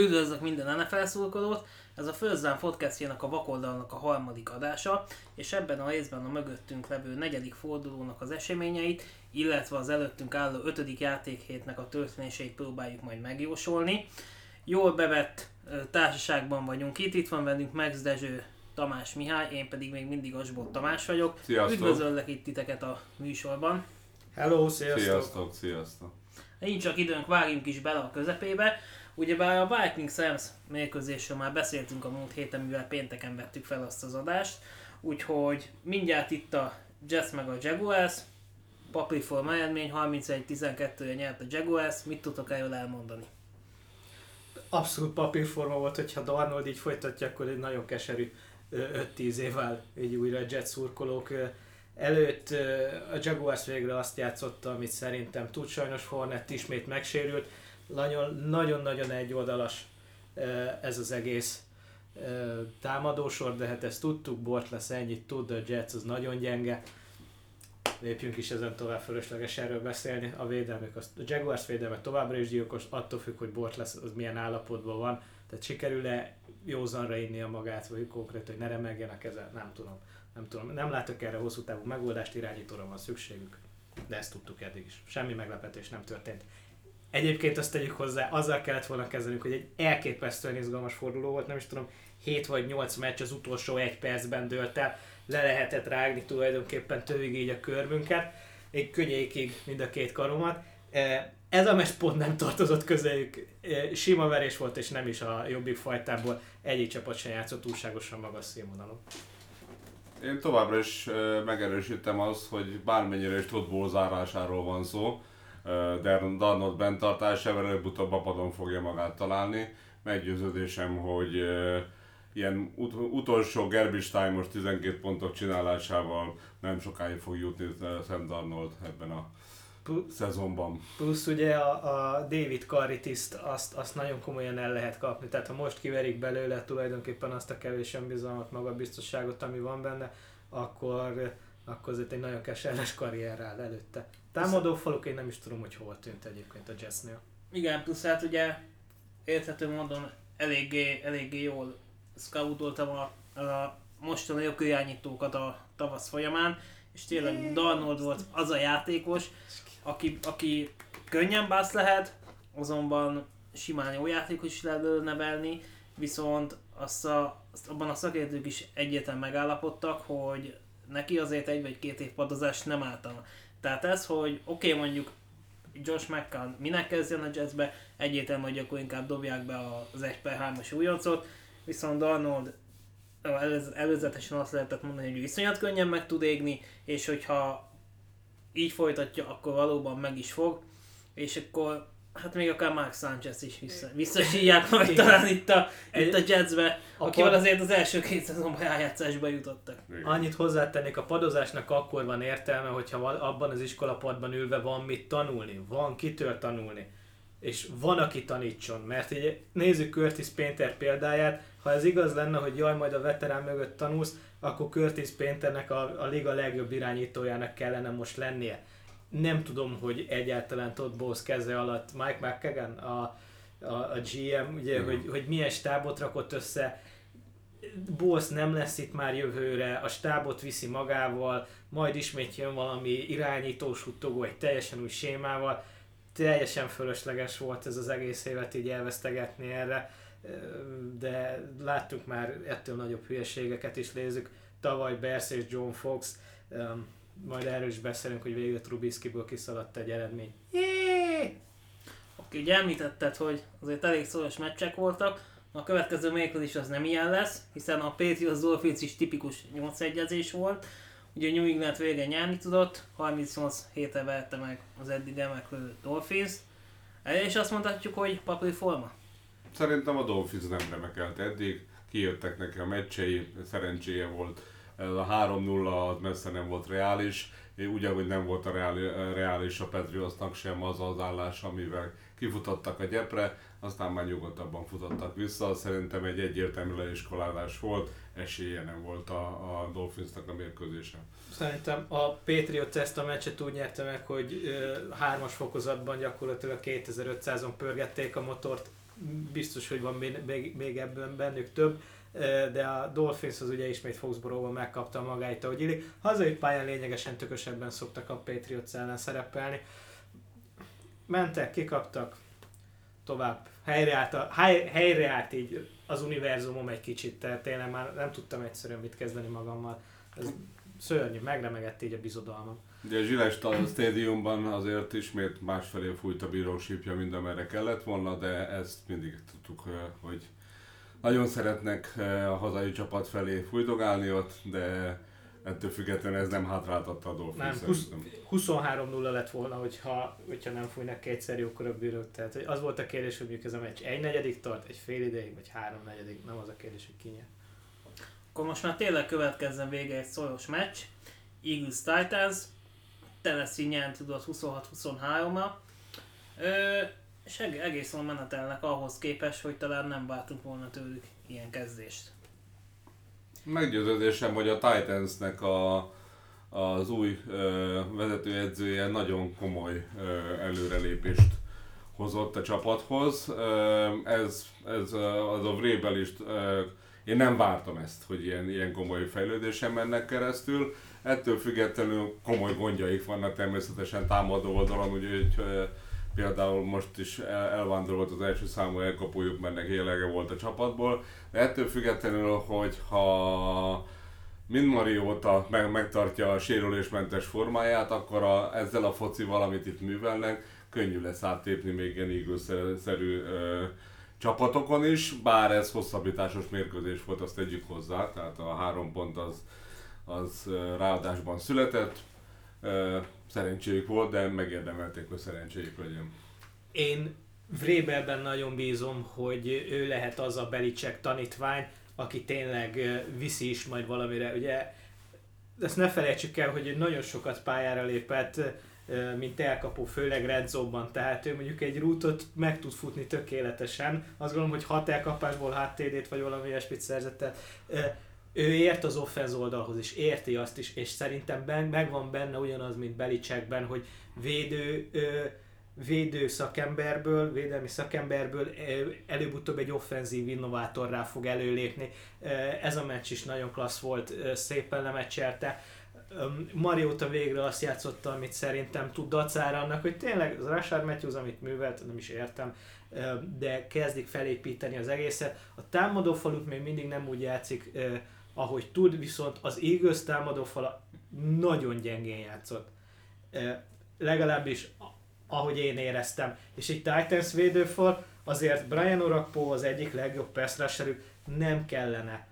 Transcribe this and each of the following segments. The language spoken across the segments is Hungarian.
Üdvözlök minden NFL szurkolót! Ez a Down podcastjának a Vakoldalnak a harmadik adása, és ebben a részben a mögöttünk levő negyedik fordulónak az eseményeit, illetve az előttünk álló ötödik játékhétnek a történéseit próbáljuk majd megjósolni. Jól bevett társaságban vagyunk itt, itt van velünk Max Dezső, Tamás Mihály, én pedig még mindig Asbot Tamás vagyok. Sziasztok. Üdvözöllek itt titeket a műsorban. Hello, sziasztok! Sziasztok, sziasztok. Nincs csak időnk, vágjunk is bele a közepébe. Ugyebár a Vikings Rams mérkőzésről már beszéltünk a múlt héten, mivel pénteken vettük fel azt az adást, úgyhogy mindjárt itt a Jets meg a Jaguars, Papriforma eredmény 31-12-re nyert a Jaguars, mit tudtok erről elmondani? Abszolút papírforma volt, hogyha Darnold így folytatja, akkor egy nagyon keserű ö, 5-10 évvel így újra a Jets szurkolók előtt. A Jaguars végre azt játszotta, amit szerintem tud, sajnos Hornet ismét megsérült. Nagyon- Nagyon-nagyon egyoldalas ez az egész támadósor, de hát ezt tudtuk, Bort lesz ennyit tud, a Jets az nagyon gyenge. Lépjünk is ezen tovább fölösleges erről beszélni. A védelmük, az, a Jaguars védelme továbbra is gyilkos, attól függ, hogy Bort lesz, az milyen állapotban van. Tehát sikerül-e józanra inni a magát, vagy konkrét, hogy ne remegjen a keze, nem tudom. Nem tudom, nem látok erre hosszú távú megoldást, irányítóra van szükségük. De ezt tudtuk eddig is. Semmi meglepetés nem történt. Egyébként azt tegyük hozzá, azzal kellett volna kezdenünk, hogy egy elképesztően izgalmas forduló volt, nem is tudom, 7 vagy 8 meccs az utolsó egy percben dőlt el, le lehetett rágni tulajdonképpen tövig így a körmünket, egy könnyékig mind a két karomat. Eh, Ez a meccs pont nem tartozott közéjük, Eh, sima verés volt, és nem is a jobbik fajtából egyik csapat sem játszott túlságosan magas színvonalon. Én továbbra is ö, megerősítem azt, hogy bármennyire is Todd zárásáról van szó, Darnold bentartásával előbb-utóbb a padon fogja magát találni. Meggyőződésem, hogy ilyen ut- utolsó garbage time 12 pontok csinálásával nem sokáig fog jutni Sam Darnold ebben a Pl- szezonban. Plusz ugye a, a David Caritiszt azt, azt nagyon komolyan el lehet kapni, tehát ha most kiverik belőle tulajdonképpen azt a kevés önbizalmat, magabiztosságot, ami van benne, akkor, akkor azért egy nagyon keserves karrier áll előtte. Támadó faluk én nem is tudom, hogy hol tűnt egyébként a Jetsnél. Igen, plusz hát ugye érthető módon eléggé, eléggé jól scoutoltam a, a mostani jobb irányítókat a tavasz folyamán, és tényleg Darnold volt az a játékos, aki, aki könnyen bász lehet, azonban simán jó játékos is lehet nevelni, viszont azt a, azt abban a szakértők is egyértelműen megállapodtak, hogy neki azért egy vagy két év padozás nem álltana. Tehát ez, hogy oké okay, mondjuk Josh McCann minek kezdjen a Jetsbe, egyértelmű, hogy akkor inkább dobják be az 1 per 3-as újoncot, viszont Darnold előz- előzetesen azt lehetett mondani, hogy iszonyat könnyen meg tud égni, és hogyha így folytatja, akkor valóban meg is fog, és akkor hát még akár Mark Sanchez is vissza, visszasíják majd Igen. talán itt a, itt a Egy- Jetsbe, a akivel pad- azért az első két szezonban rájátszásba jutottak. Annyit hozzátennék, a padozásnak akkor van értelme, hogyha val- abban az iskolapadban ülve van mit tanulni, van kitől tanulni, és van, aki tanítson, mert ugye nézzük Curtis Painter példáját, ha ez igaz lenne, hogy jaj, majd a veterán mögött tanulsz, akkor Curtis Painternek a, a liga legjobb irányítójának kellene most lennie. Nem tudom, hogy egyáltalán Todd Bowles keze alatt Mike McKagan, a, a, a GM, ugye, Igen. hogy, hogy milyen stábot rakott össze, Bowles nem lesz itt már jövőre, a stábot viszi magával, majd ismét jön valami irányító, suttogó egy teljesen új sémával. Teljesen fölösleges volt ez az egész évet így elvesztegetni erre, de láttuk már ettől nagyobb hülyeségeket is nézzük. Tavaly Bears és John Fox, um, majd erről is beszélünk, hogy végül Trubisky-ből kiszaladt egy eredmény. Jé! Oké, ugye említetted, hogy azért elég szoros meccsek voltak, a következő mérkőzés az nem ilyen lesz, hiszen a Patriots Dolphins is tipikus 8 egyezés volt. Ugye New England végre nyerni tudott, 38 hétre verte meg az eddig emelkedő Dolphins. És azt mondhatjuk, hogy papír forma. Szerintem a Dolphins nem remekelt eddig, kijöttek neki a meccsei, szerencséje volt. Ez a 3-0 az messze nem volt reális, úgy, ahogy nem volt a reális, reális a Patriotsnak sem az az állás, amivel kifutottak a gyepre, aztán már nyugodtabban futottak vissza. Szerintem egy egyértelmű leiskolálás volt, esélye nem volt a, a Dolphinsnak a mérkőzésen. Szerintem a Patriots ezt a meccset úgy nyerte meg, hogy ö, hármas fokozatban gyakorlatilag 2500-on pörgették a motort, biztos, hogy van még, még ebben bennük több, de a Dolphins az ugye ismét Foxborough-ban megkapta magáit, ahogy illik. Hazai pályán lényegesen tökösebben szoktak a Patriots ellen szerepelni. Mentek, kikaptak, tovább. Helyreállt, a, hely, helyreállt így az univerzumom egy kicsit, tehát tényleg már nem tudtam egyszerűen mit kezdeni magammal. Ez szörnyű, megremegett így a bizodalmam. Ugye a Zsiles stadiumban azért ismét másfelé fújt a bírósípja, mint amerre kellett volna, de ezt mindig tudtuk, hogy nagyon szeretnek a hazai csapat felé fújdogálni ott, de ettől függetlenül ez nem hátráltatta a Dolphins. Nem, 23-0 lett volna, hogyha, hogyha nem fújnak kétszer jókor a bírók. Tehát az volt a kérdés, hogy mondjuk ez a meccs egy negyedik tart, egy fél ideig, vagy három negyedik, nem az a kérdés, hogy ki nyer. Akkor most már tényleg következzen vége egy szoros meccs. Eagles Titans, Tennessee nyert tudott 26-23-ra. És egész jól menetelnek ahhoz képest, hogy talán nem vártunk volna tőlük ilyen kezdést. Meggyőződésem, hogy a Titansnek a, az új ö, vezetőedzője nagyon komoly ö, előrelépést hozott a csapathoz. Ö, ez, ez az a Vrabel is, én nem vártam ezt, hogy ilyen, ilyen komoly fejlődésen mennek keresztül. Ettől függetlenül komoly gondjaik vannak természetesen támadó oldalon, úgyhogy például most is elvándorolt az első számú elkapójuk, mert neki élege volt a csapatból, de ettől függetlenül, hogy ha mind Marióta meg, megtartja a sérülésmentes formáját, akkor a, ezzel a foci valamit itt művelnek, könnyű lesz áttépni még ilyen Eagles-szerű csapatokon is, bár ez hosszabbításos mérkőzés volt, azt tegyük hozzá, tehát a három pont az, az ráadásban született szerencséjük volt, de megérdemelték, hogy szerencséjük legyen. Én Vrébelben nagyon bízom, hogy ő lehet az a Belicek tanítvány, aki tényleg viszi is majd valamire. Ugye ezt ne felejtsük el, hogy nagyon sokat pályára lépett, mint elkapó, főleg redzóban, tehát ő mondjuk egy rútot meg tud futni tökéletesen. Azt gondolom, hogy hat elkapásból HTD-t vagy valami ilyesmit szerzett ő ért az offenz oldalhoz is, érti azt is, és szerintem ben, megvan benne ugyanaz, mint Belicsekben, hogy védő, ö, védő szakemberből, védelmi szakemberből előbb-utóbb egy offenzív innovátorrá fog előlépni. Ez a meccs is nagyon klassz volt, szépen lemeccselte. Mariota végre azt játszotta, amit szerintem tud dacára annak, hogy tényleg az Rashard Matthews, amit művelt, nem is értem, de kezdik felépíteni az egészet. A támadó falut még mindig nem úgy játszik, ahogy tud, viszont az Eagles támadófala nagyon gyengén játszott. Legalábbis ahogy én éreztem. És egy Titans védőfal azért Brian Orakpo az egyik legjobb pass nem kellene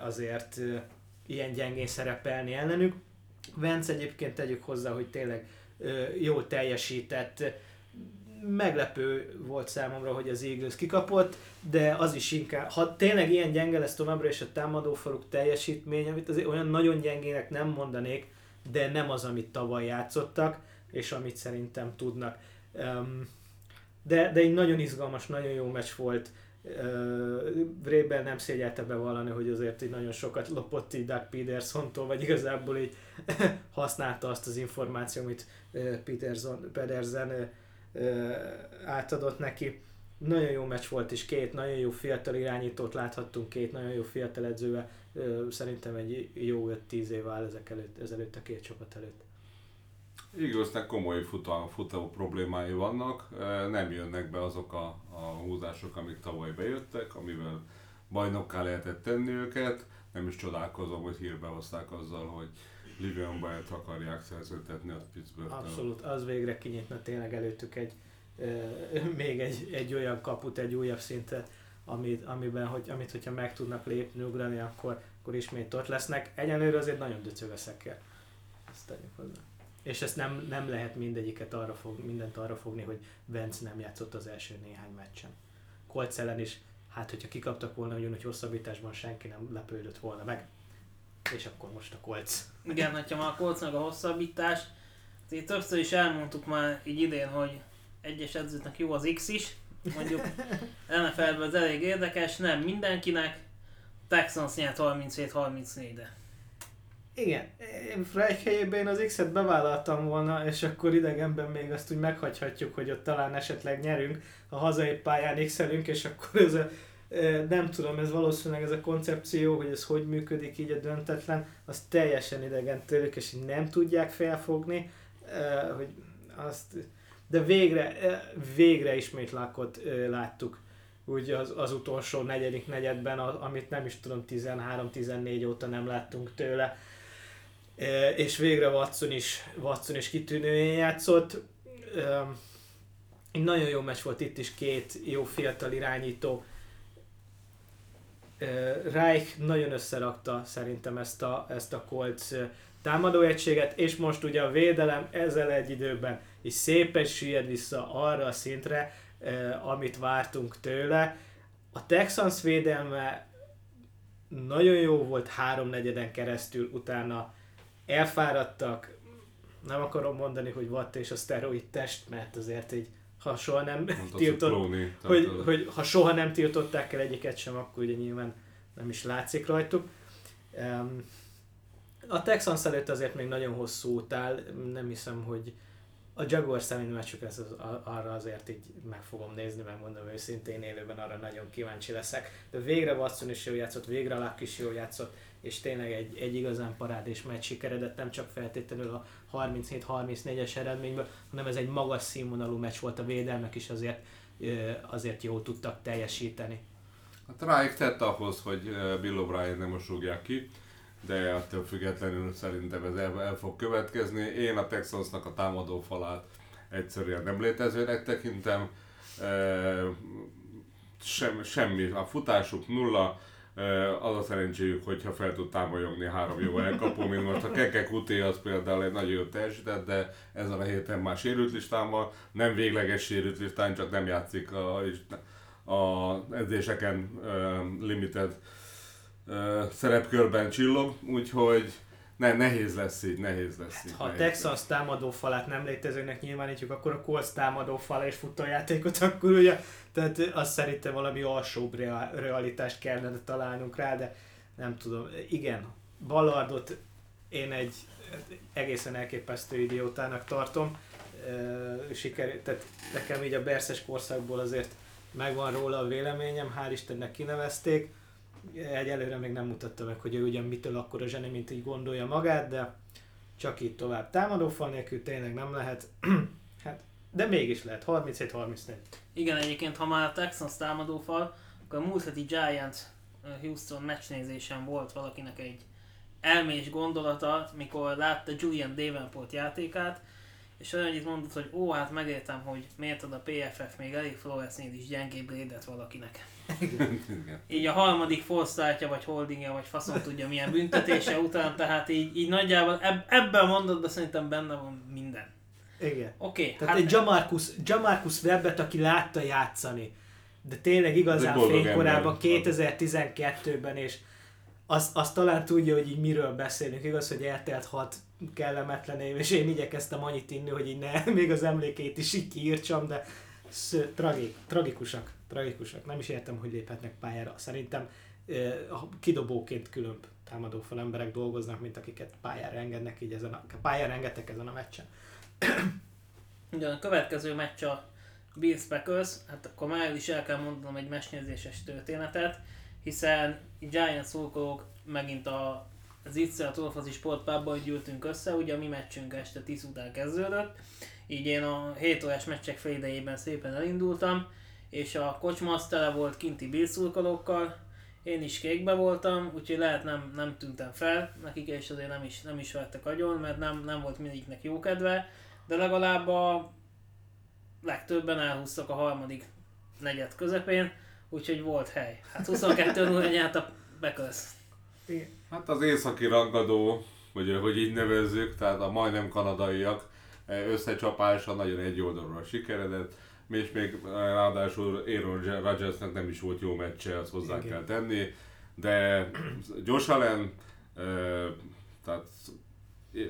azért ilyen gyengén szerepelni ellenük. Vence egyébként tegyük hozzá, hogy tényleg jól teljesített, meglepő volt számomra, hogy az Eagles kikapott, de az is inkább, ha tényleg ilyen gyenge lesz továbbra és a támadófaluk teljesítmény, amit azért olyan nagyon gyengének nem mondanék, de nem az, amit tavaly játszottak, és amit szerintem tudnak. de, de egy nagyon izgalmas, nagyon jó meccs volt. Uh, nem szégyelte bevallani, hogy azért így nagyon sokat lopott így Doug Petersontól, vagy igazából így használta azt az információt, amit Peterson, Pedersen átadott neki. Nagyon jó meccs volt, és két nagyon jó fiatal irányítót láthattunk, két nagyon jó fiatal edzővel. Szerintem egy jó 5-10 év áll ezek előtt, ezelőtt a két csapat előtt. Eaglesnek komoly futó, futó problémái vannak, nem jönnek be azok a, a húzások, amik tavaly bejöttek, amivel bajnokká lehetett tenni őket. Nem is csodálkozom, hogy hírbe hozták azzal, hogy Livion Bayet akarják szerződtetni a pittsburgh Abszolút, az végre kinyitna tényleg előttük egy, még egy, egy olyan kaput, egy újabb szintet, amit, amiben, hogy, amit hogyha meg tudnak lépni, ugrani, akkor, akkor ismét ott lesznek. Egyenlőre azért nagyon döcög a. Ezt tegyük hozzá. És ezt nem, nem lehet mindegyiket arra fog, mindent arra fogni, hogy Vence nem játszott az első néhány meccsen. Colts ellen is, hát hogyha kikaptak volna, hogy hosszabbításban senki nem lepődött volna meg. És akkor most a kolc. Igen, hogyha már a kolcnak a hosszabbítás, itt többször is elmondtuk már így idén, hogy egyes edzőknek jó az X is, mondjuk NFL-ben az elég érdekes, nem mindenkinek, Texans nyert 37-34-de. Igen, én Freik helyében én az X-et bevállaltam volna, és akkor idegenben még azt úgy meghagyhatjuk, hogy ott talán esetleg nyerünk, a hazai pályán x és akkor ez a, nem tudom, ez valószínűleg ez a koncepció, hogy ez hogy működik így a döntetlen, az teljesen idegen tőlük, és nem tudják felfogni, hogy azt, de végre, végre ismét lákot láttuk úgy az, az utolsó negyedik negyedben, amit nem is tudom, 13-14 óta nem láttunk tőle és végre Watson is, Watson is kitűnően játszott. Nagyon jó meccs volt itt is, két jó fiatal irányító. Reich nagyon összerakta szerintem ezt a, ezt a Colts támadóegységet, és most ugye a védelem ezzel egy időben is szépen süllyed vissza arra a szintre, amit vártunk tőle. A Texans védelme nagyon jó volt háromnegyeden keresztül, utána elfáradtak, nem akarom mondani, hogy watt és a szteroid test, mert azért így ha soha nem tiltott, hogy, hogy, ha soha nem tiltották el egyiket sem, akkor ugye nyilván nem is látszik rajtuk. Um, a Texans előtt azért még nagyon hosszú út áll, nem hiszem, hogy a Jaguar személy meccsük ez az, arra azért így meg fogom nézni, megmondom őszintén élőben arra nagyon kíváncsi leszek. De végre Watson is jól játszott, végre Luck is jól játszott, és tényleg egy, egy igazán parádés meccs sikeredett, nem csak feltétlenül a 37-34-es eredményből, hanem ez egy magas színvonalú meccs volt a védelmek is azért, azért jól tudtak teljesíteni. Hát ráig tett ahhoz, hogy Bill O'Brien nem mosogják ki, de attól függetlenül szerintem ez el, el fog következni. Én a Texansnak a támadó falát egyszerűen nem létezőnek tekintem. Sem, semmi, a futásuk nulla, az a szerencséjük, hogyha fel tud támolyogni három jó elkapó, mint most a Keke Kuti az például egy nagyon jó teljesített, de ezen a héten már sérült listán van, nem végleges sérült listán, csak nem játszik a, a edzéseken limited szerepkörben csillog, úgyhogy ne, nehéz lesz így, nehéz lesz hát, így. Ha a Texas támadó falát nem létezőnek nyilvánítjuk, akkor a Colts támadó fal és futójátékot, akkor ugye, tehát azt szerintem valami alsóbb realitást kellene találnunk rá, de nem tudom. Igen, Ballardot én egy egészen elképesztő idiótának tartom. Siker, tehát nekem így a Berszes korszakból azért megvan róla a véleményem, hál' Istennek kinevezték egyelőre még nem mutatta meg, hogy ő ugyan mitől akkor a zseni, mint így gondolja magát, de csak így tovább. Támadó fal nélkül tényleg nem lehet. hát, de mégis lehet. 37-34. Igen, egyébként, ha már a Texans támadó fal, akkor a múlt heti Giants Houston meccsnézésen volt valakinek egy elmés gondolata, mikor látta Julian Davenport játékát, és olyan itt mondott, hogy ó, hát megértem, hogy miért ad a PFF még elég Floresnél is gyengébb grédet valakinek. így a harmadik forsztátja, vagy holdingja, vagy faszom tudja milyen büntetése után, tehát így, így nagyjából eb- ebben a mondatban szerintem benne van minden. Igen. Oké. Okay, tehát hát egy Jamarcus, Jamarcus Webbet, aki látta játszani, de tényleg igazán fénykorában 2012-ben, és azt, azt talán tudja, hogy így miről beszélünk. Igaz, hogy eltelt hat kellemetlen év, és én igyekeztem annyit inni, hogy így ne, még az emlékét is így kiírtsam, de tragik, tragikusak, tragikusak. Nem is értem, hogy léphetnek pályára. Szerintem kidobóként különb támadófal emberek dolgoznak, mint akiket pályára engednek így ezen a, pályára engedtek ezen a meccsen. Ugyan a következő meccs a Bills Packers, hát akkor már is el kell mondanom egy mesnyőzéses történetet, hiszen Giants szurkolók megint a az itt a Torfazi Sportpubban gyűltünk össze, ugye a mi meccsünk este 10 után kezdődött, így én a 7 órás meccsek fél idejében szépen elindultam, és a kocsma az tele volt kinti bírszurkolókkal, én is kékbe voltam, úgyhogy lehet nem, nem tűntem fel nekik, és azért nem is, nem is vettek agyon, mert nem, nem volt mindegyiknek jó kedve, de legalább a legtöbben elhúztak a harmadik negyed közepén, úgyhogy volt hely. Hát 22 0 nyert a Beköz. Hát az északi rangadó, vagy hogy így nevezzük, tehát a majdnem kanadaiak összecsapása nagyon egy oldalról sikeredett, és még ráadásul Aaron Rodgersnek nem is volt jó meccse, azt hozzá Igen. kell tenni, de Josh Allen, tehát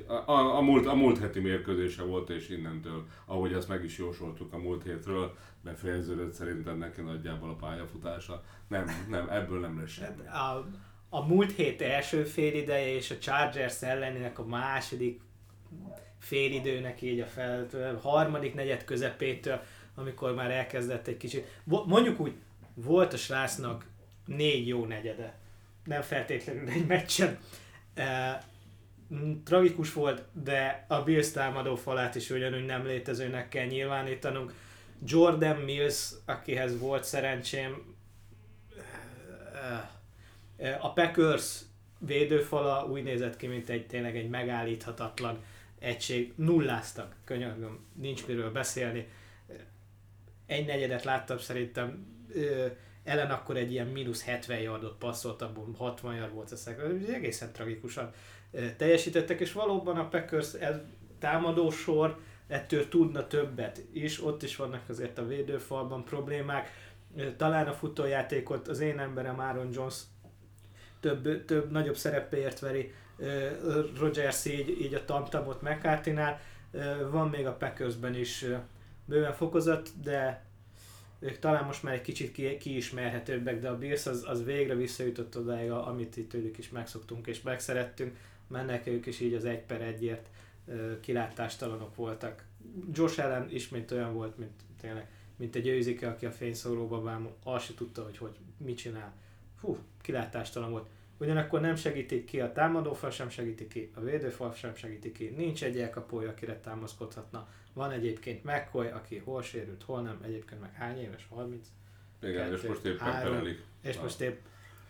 a, a, múlt, a múlt heti mérkőzése volt, és innentől, ahogy ezt meg is jósoltuk a múlt hétről, befejeződött szerintem neki nagyjából a pályafutása. Nem, nem, ebből nem lesz semmi. A, a múlt hét első félideje és a Chargers ellenének a második félidőnek így a fel, a harmadik negyed közepétől, amikor már elkezdett egy kicsit. Mondjuk úgy, volt a srácnak négy jó negyede. Nem feltétlenül egy meccsen. E, tragikus volt, de a Bills támadó falát is ugyanúgy nem létezőnek kell nyilvánítanunk. Jordan Mills, akihez volt szerencsém, a Packers védőfala úgy nézett ki, mint egy tényleg egy megállíthatatlan egység. Nulláztak, könyörgöm, nincs miről beszélni. Egy negyedet láttam szerintem, ellen akkor egy ilyen mínusz 70 yardot passzolt, abból 60 yard volt a egészen tragikusan teljesítettek, és valóban a Packers ez támadó sor ettől tudna többet is, ott is vannak azért a védőfalban problémák, talán a futójátékot az én emberem Aaron Jones több, több nagyobb szerepéért veri Rodgers így, így a tamtamot McCarthy-nál. Ö, Van még a Packersben is bőven fokozat, de ők talán most már egy kicsit ki, kiismerhetőbbek, de a Bills az, az végre visszajutott odáig, amit itt tőlük is megszoktunk és megszerettünk. Mennek ők is így az egy per egyért kilátástalanok voltak. Josh Allen ismét olyan volt, mint tényleg, mint egy őzike, aki a fényszóróba vámol, azt se tudta, hogy, hogy mit csinál. Fú, kilátástalan volt. Ugyanakkor nem segítik ki a támadófal, sem segíti ki a védőfal, sem segíti ki. Nincs egy elkapója, akire támaszkodhatna. Van egyébként McCoy, aki hol sérült, hol nem, egyébként meg hány éves, 30. Igen, és Kettő, most éppen három. És most épp,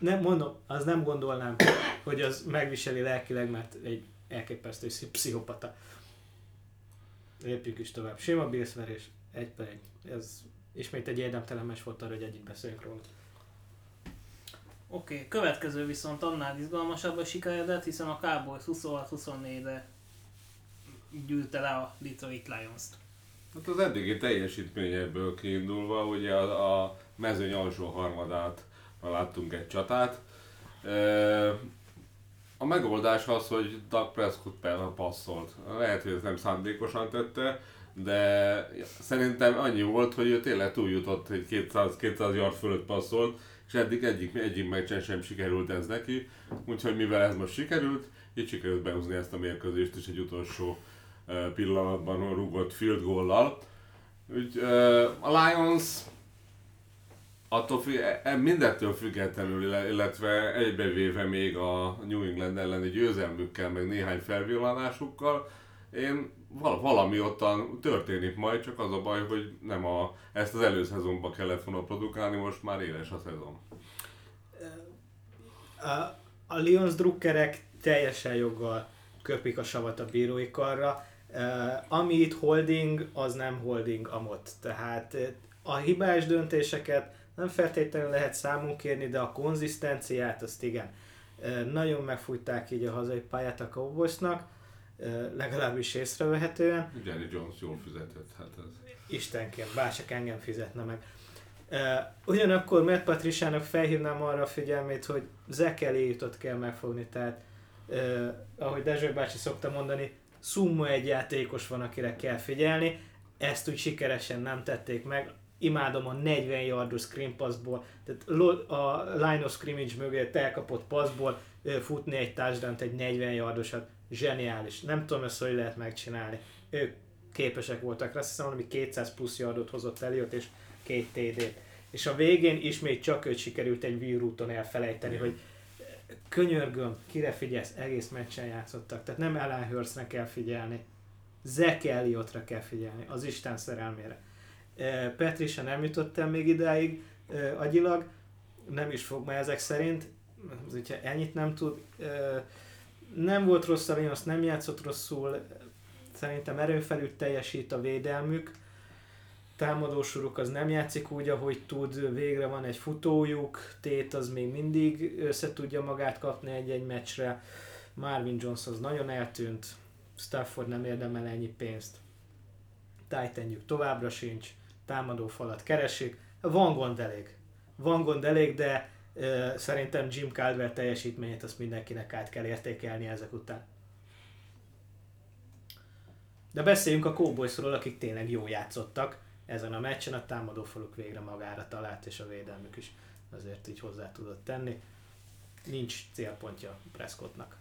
nem mondom, az nem gondolnám, hogy az megviseli lelkileg, mert egy elképesztő pszi- pszichopata. Lépjünk is tovább. Sima bízverés, egy per egy. Ez ismét egy érdemtelen meccs volt arra, hogy együtt beszéljünk róla. Oké, okay, következő viszont annál izgalmasabb a sikeredet, hiszen a Cowboys 26-24-re gyűlte le a Detroit Lions-t. Hát az eddigi teljesítményebből kiindulva, ugye a, a mezőny alsó harmadát láttunk egy csatát. A megoldás az, hogy Doug Prescott például passzolt. Lehet, hogy ez nem szándékosan tette, de szerintem annyi volt, hogy ő tényleg túljutott, hogy 200, 200 yard fölött passzolt, és eddig egyik, egyik meccsen sem sikerült ez neki. Úgyhogy mivel ez most sikerült, így sikerült behúzni ezt a mérkőzést is egy utolsó pillanatban rúgott field goal-lal. Úgy, a Lions attól függ, e- mindettől függetlenül, ille- illetve egybevéve még a New England elleni győzelmükkel, meg néhány felvillanásukkal, én val- valami ottan történik majd, csak az a baj, hogy nem a, ezt az előszezonban kellett volna produkálni, most már éles a szezon. A, a Lions drukkerek teljesen joggal köpik a savat a bírói karra. Ami itt holding, az nem holding amott. Tehát eh, a hibás döntéseket nem feltétlenül lehet számon kérni, de a konzisztenciát azt igen. Nagyon megfújták így a hazai pályát a Cowboysnak, legalábbis észrevehetően. Jenny Jones jól fizetett, hát ez. Istenként, bárcsak engem fizetne meg. Ugyanakkor Matt Patriciának felhívnám arra a figyelmét, hogy Elliottot kell megfogni, tehát ahogy Dezső bácsi szokta mondani, szumma egy játékos van, akire kell figyelni, ezt úgy sikeresen nem tették meg, imádom a 40 yardos screen passból, tehát a line of scrimmage mögé elkapott passból futni egy touchdown egy 40 yardosat, zseniális. Nem tudom ezt, hogy lehet megcsinálni. Ők képesek voltak rá, azt hiszem valami 200 plusz yardot hozott Elliot, és két TD-t. És a végén ismét csak őt sikerült egy vírúton elfelejteni, hogy könyörgöm, kire figyelsz, egész meccsen játszottak. Tehát nem Ellen Hurstnek kell figyelni, Zach Elliotra kell figyelni, az Isten szerelmére. Eh, Patricia nem jutott el még idáig agyilag, nem is fog már ezek szerint, hogyha ennyit nem tud. Nem volt rossz a Lions, nem játszott rosszul, szerintem erőn teljesít a védelmük, támadósoruk az nem játszik úgy, ahogy tud, végre van egy futójuk, Tét az még mindig össze tudja magát kapni egy-egy meccsre, Marvin Jones az nagyon eltűnt, Stafford nem érdemel ennyi pénzt, Titanjük továbbra sincs, támadó falat keresik, van gond elég, van gond elég, de ö, szerintem Jim Caldwell teljesítményét azt mindenkinek át kell értékelni ezek után. De beszéljünk a Cowboysról, akik tényleg jó játszottak ezen a meccsen, a támadófaluk végre magára talált, és a védelmük is azért így hozzá tudott tenni. nincs célpontja Prescottnak.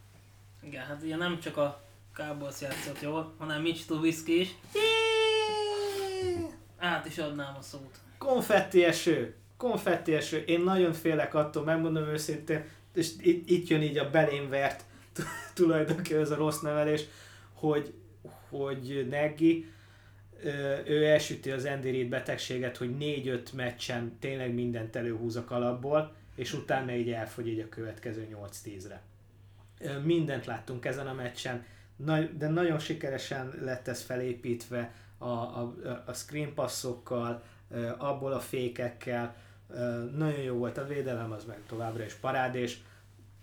Igen, hát ugye nem csak a Cowboys játszott jól, hanem Mitch Trubisky is. Át is adnám a szót. Konfetti eső! Konfetti eső! Én nagyon félek attól, megmondom őszintén, és itt, jön így a belém vert tulajdonképpen ez a rossz nevelés, hogy, hogy Neggi, ő elsüti az Reid betegséget, hogy 4-5 meccsen tényleg mindent előhúz a kalapból, és utána így elfogy így a következő 8-10-re. Mindent láttunk ezen a meccsen, de nagyon sikeresen lett ez felépítve a, a, a screen passzokkal, abból a fékekkel, nagyon jó volt a védelem, az meg továbbra is parádés.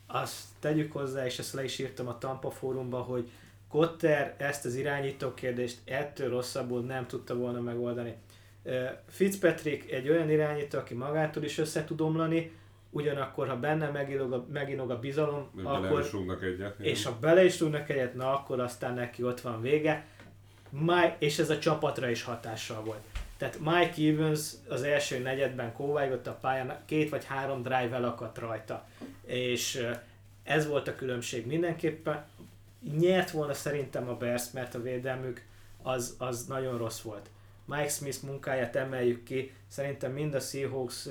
Azt tegyük hozzá, és ezt le is írtam a Tampa fórumba, hogy Kotter ezt az irányító kérdést ettől rosszabbul nem tudta volna megoldani. Fitzpatrick egy olyan irányító, aki magától is össze tud omlani, ugyanakkor, ha benne meginog a, meginog a bizalom, Még akkor, egyet. és ha bele is tudnak egyet, na akkor aztán neki ott van vége. Mike, és ez a csapatra is hatással volt. Tehát Mike Evans az első negyedben kóvágott a pályán, két vagy három drive elakadt rajta. És ez volt a különbség mindenképpen. Nyert volna szerintem a Bears, mert a védelmük az, az nagyon rossz volt. Mike Smith munkáját emeljük ki, szerintem mind a Seahawks,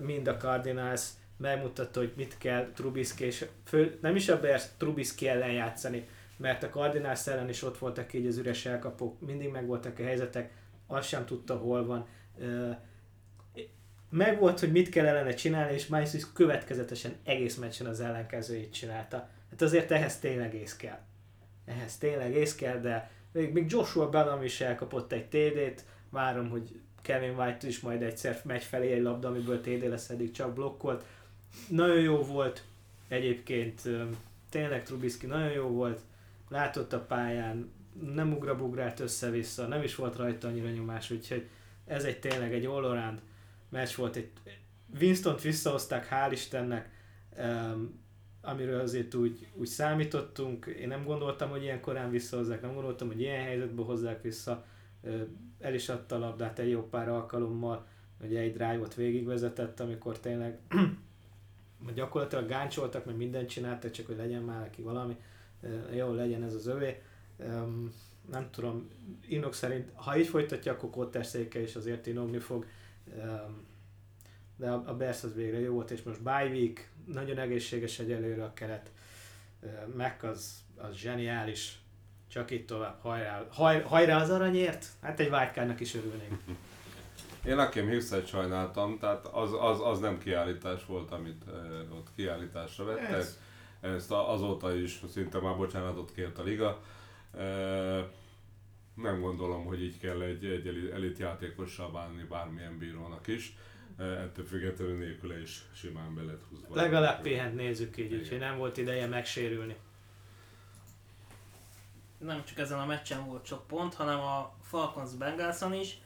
mind a Cardinals megmutatta, hogy mit kell Trubisky, és fő, nem is a Bears, Trubisky ellen játszani, mert a Cardinals ellen is ott voltak így az üres elkapók, mindig meg voltak a helyzetek, azt sem tudta, hol van. Meg volt, hogy mit kell ellene csinálni, és Miles következetesen egész meccsen az ellenkezőjét csinálta. Hát azért ehhez tényleg ész kell. Ehhez tényleg ész kell, de még, még Joshua Bellamy is elkapott egy TD-t, várom, hogy Kevin White is majd egyszer megy felé egy labda, amiből TD lesz, eddig csak blokkolt. Nagyon jó volt egyébként, tényleg Trubisky nagyon jó volt, látott a pályán, nem ugrabugrált össze-vissza, nem is volt rajta annyira nyomás, úgyhogy ez egy tényleg egy all meccs volt. Egy Winston-t visszahozták, hál' Istennek, um, amiről azért úgy, úgy számítottunk. Én nem gondoltam, hogy ilyen korán visszahozzák, nem gondoltam, hogy ilyen helyzetbe hozzák vissza. El is adta a labdát egy jó pár alkalommal, hogy egy drive-ot végigvezetett, amikor tényleg gyakorlatilag gáncsoltak, mert mindent csináltak, csak hogy legyen már neki valami, jó legyen ez az övé um, nem tudom, Inok szerint, ha így folytatja, akkor Kotter széke is azért inogni fog. Um, de a, a Bears az végre jó volt, és most bye week, nagyon egészséges egyelőre a keret. Uh, Mac az, az zseniális, csak itt tovább, hajrá, haj, hajrá az aranyért? Hát egy wildcardnak is örülnék. Én Akim Hughes-et sajnáltam, tehát az, az, az nem kiállítás volt, amit uh, ott kiállításra vettek. Ez. Ezt azóta is szinte már bocsánatot kért a liga. Nem gondolom, hogy így kell egy, egy elit játékossal bánni bármilyen bírónak is. Ettől függetlenül nélküle is simán be lehet húzva. Legalább pihent nézzük így, úgyhogy nem volt ideje megsérülni. Nem csak ezen a meccsen volt sok pont, hanem a Falcons Bengalson is,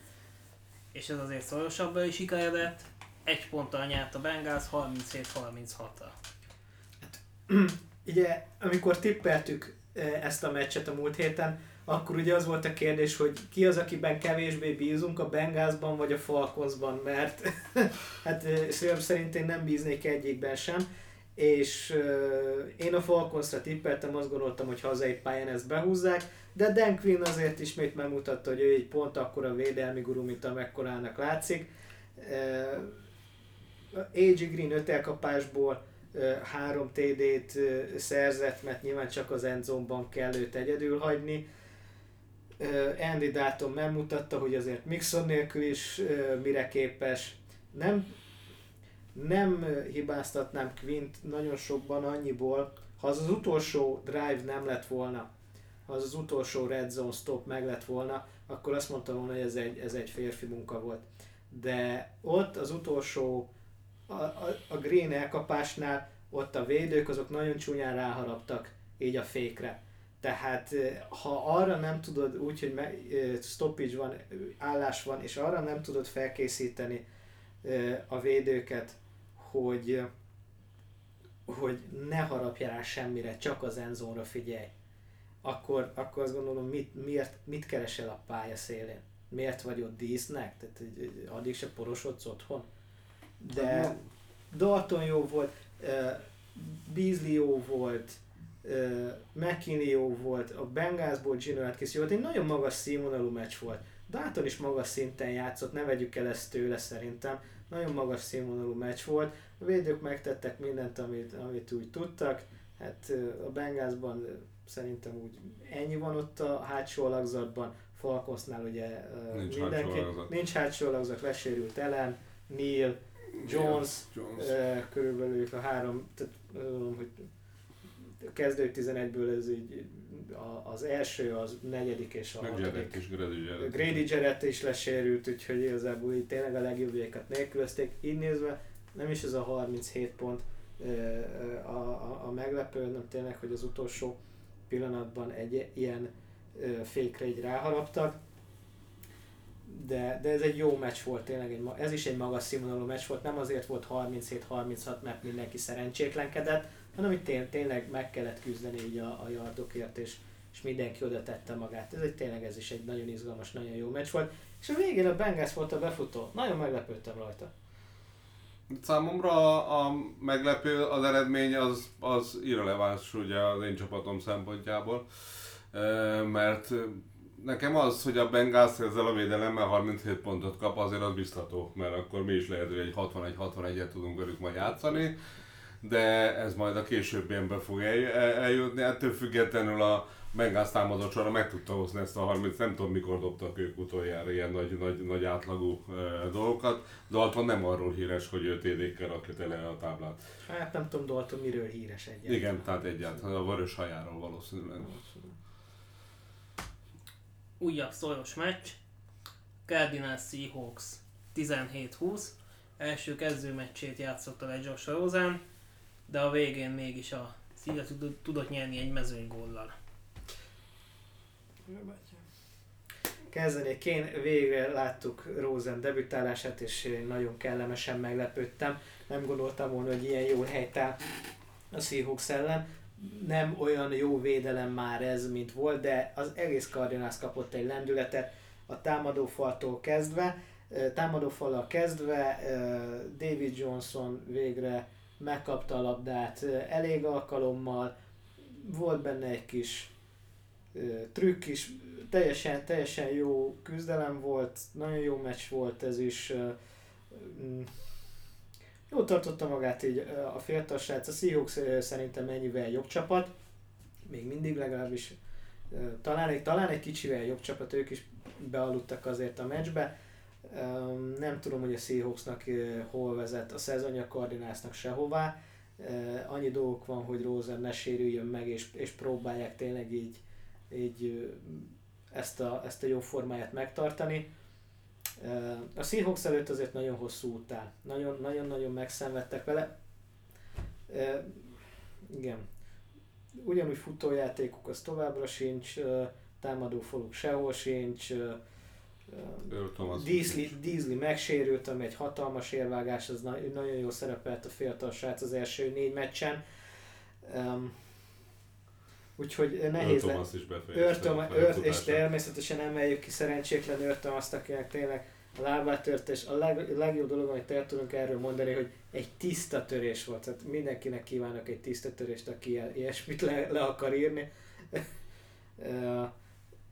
és ez azért szorosabbra is sikeredett. Egy ponttal nyert a Bengals 37-36-ra. Ugye, amikor tippeltük ezt a meccset a múlt héten, akkor ugye az volt a kérdés, hogy ki az, akiben kevésbé bízunk, a Bengázban vagy a Falconsban, mert hát szerint én nem bíznék egyikben sem, és uh, én a Falconsra tippeltem, azt gondoltam, hogy hazai pályán ezt behúzzák, de Dan Quinn azért ismét megmutatta, hogy ő egy pont akkor a védelmi guru, mint amekkorának látszik. Uh, AJ Green öt elkapásból három TD-t szerzett, mert nyilván csak az endzone kell őt egyedül hagyni. Andy Dalton megmutatta, hogy azért Mixon nélkül is mire képes. Nem, nem hibáztatnám Quint nagyon sokban annyiból, ha az az utolsó drive nem lett volna, ha az az utolsó red zone stop meg lett volna, akkor azt mondtam volna, hogy ez egy, ez egy férfi munka volt. De ott az utolsó a, a, a Green elkapásnál ott a védők azok nagyon csúnyán ráharaptak így a fékre. Tehát ha arra nem tudod úgy, hogy stoppage van, állás van, és arra nem tudod felkészíteni a védőket, hogy, hogy ne harapja rá semmire, csak az enzónra figyelj, akkor, akkor azt gondolom, mit, miért, mit keresel a pálya szélén? Miért vagy ott dísznek? Tehát addig se porosodsz otthon? De Dalton jó volt, Beasley jó volt, McKinney jó volt, a Bengalsból Gino Atkins jó volt, egy nagyon magas színvonalú meccs volt. Dalton is magas szinten játszott, ne vegyük el ezt tőle szerintem. Nagyon magas színvonalú meccs volt. A védők megtettek mindent, amit, amit úgy tudtak. Hát a Bengalsban szerintem úgy ennyi van ott a hátsó alakzatban. Falkosznál ugye Nincs mindenki, hátsó alakzat. nincs hátsó alakzat, lesérült Ellen, Neil, Jones, Jones. Uh, körülbelül ők a három, tehát mondom, hogy a kezdő 11-ből ez így a, az első, az negyedik és a Meg hatodik. Is, Grady Jarrett. Grady Jarrett is lesérült, úgyhogy igazából így tényleg a legjobbjékat nélkülözték. Így nézve nem is ez a 37 pont ö, a, a, a meglepő, nem tényleg, hogy az utolsó pillanatban egy ilyen fékre így ráharaptak. De, de ez egy jó meccs volt tényleg, egy, ez is egy magas színvonalú meccs volt, nem azért volt 37-36, mert mindenki szerencsétlenkedett, hanem hogy tény, tényleg meg kellett küzdeni így a, a yardokért, és, és mindenki oda tette magát. Ez egy tényleg ez is egy nagyon izgalmas, nagyon jó meccs volt. És a végén a Bengals volt a befutó. Nagyon meglepődtem rajta. Számomra a, meglepő az eredmény az, az irreleváns ugye az én csapatom szempontjából, mert nekem az, hogy a Bengals ezzel a védelemmel 37 pontot kap, azért az biztató, mert akkor mi is lehet, hogy egy 61-61-et tudunk velük majd játszani, de ez majd a későbbienben fog el, el, eljutni, ettől függetlenül a Bengals támadott sorra meg tudta hozni ezt a 30, nem tudom mikor dobtak ők utoljára ilyen nagy, nagy, nagy átlagú e, dolgokat. Dalton nem arról híres, hogy ő TD-kkel rakja tele a táblát. Hát nem tudom Dalton miről híres egyáltalán. Igen, tehát egyáltalán a vörös hajáról valószínűleg. Újabb szoros meccs. Cardinals Seahawks 17-20. Első kezdő meccsét játszotta le Josh Rosen, de a végén mégis a Seahawks tud- tudott nyerni egy mezőny góllal. Kezdenék én, végre láttuk Rosen debütálását, és nagyon kellemesen meglepődtem. Nem gondoltam volna, hogy ilyen jól helytáll a Seahawks ellen. Nem olyan jó védelem már ez, mint volt, de az egész Cardinals kapott egy lendületet a támadófaltól kezdve. Ö, Támadófallal kezdve David Johnson végre megkapta a labdát elég alkalommal, volt benne egy kis trükk is, teljesen, teljesen jó küzdelem volt, nagyon jó meccs volt ez is. Jó tartotta magát így a fiatal srác, a Seahawks szerintem mennyivel jobb csapat, még mindig legalábbis talán egy, talán egy kicsivel jobb csapat, ők is bealudtak azért a meccsbe. Nem tudom, hogy a Seahawksnak hol vezet a szezonja, a Cardinalsnak sehová. Annyi dolgok van, hogy Rosen ne sérüljön meg, és, és próbálják tényleg így, így ezt a, ezt a jó formáját megtartani. A Seahawks előtt azért nagyon hosszú után. Nagyon- Nagyon-nagyon megszenvedtek vele. Igen. Ugyanúgy futójátékuk az továbbra sincs, támadó faluk sehol sincs. Beasley, Beasley megsérült, ami egy hatalmas érvágás, az na- nagyon jól szerepelt a fiatal srác az első négy meccsen. Um, úgyhogy Earl nehéz le... Is befejezte. A Earl- és természetesen emeljük ki szerencsétlen Earl Thomas-t, akinek tényleg a lábát tört, és a leg, legjobb dolog, amit el tudunk erről mondani, hogy egy tiszta törés volt. Tehát mindenkinek kívánok egy tiszta törést, aki ilyesmit le, le akar írni.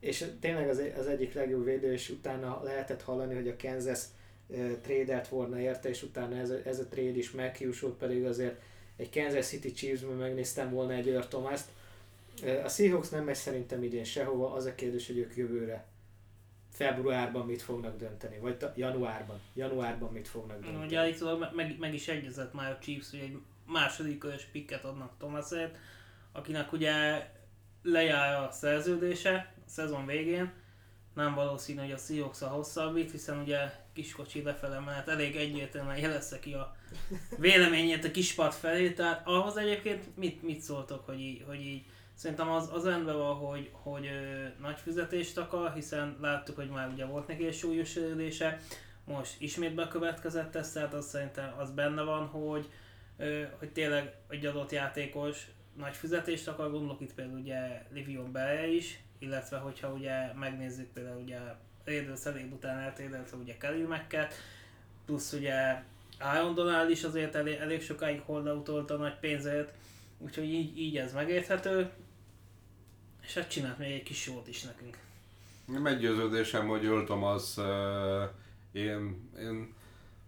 És tényleg az, az egyik legjobb védő, és utána lehetett hallani, hogy a Kansas trédelt volna érte, és utána ez a, ez a trade is meghiúsult, pedig azért egy Kansas City Chiefs-ben megnéztem volna egy Earl Thomas-t. A Seahawks nem megy szerintem idén sehova, az a kérdés, hogy ők jövőre februárban mit fognak dönteni, vagy ta- januárban. Januárban mit fognak dönteni. Ugye állítólag me- meg, meg is egyezett már a Chiefs, hogy egy második körös pikket adnak Thomasért, akinek ugye lejár a szerződése a szezon végén. Nem valószínű, hogy a seahawks a hosszabbít, hiszen ugye kiskocsi lefele mehet, elég egyértelműen jelezze ki a véleményét a kispart felé, tehát ahhoz egyébként mit, mit szóltok, hogy így, hogy így Szerintem az, az rendben van, hogy, hogy ö, nagy fizetést akar, hiszen láttuk, hogy már ugye volt neki egy súlyos sérülése, most ismét bekövetkezett ez, tehát az szerintem az benne van, hogy, ö, hogy tényleg egy adott játékos nagy fizetést akar, gondolok itt például ugye Livion Bell is, illetve hogyha ugye megnézzük például ugye Raiders elég után eltérdelte ugye Kelly Macket, plusz ugye Aaron Donald is azért elég, elég sokáig holdautolt a nagy pénzért, úgyhogy így, így ez megérthető. És hát csinált még egy kis jót is nekünk. Meggyőződésem, hogy Earl Thomas, uh, én, én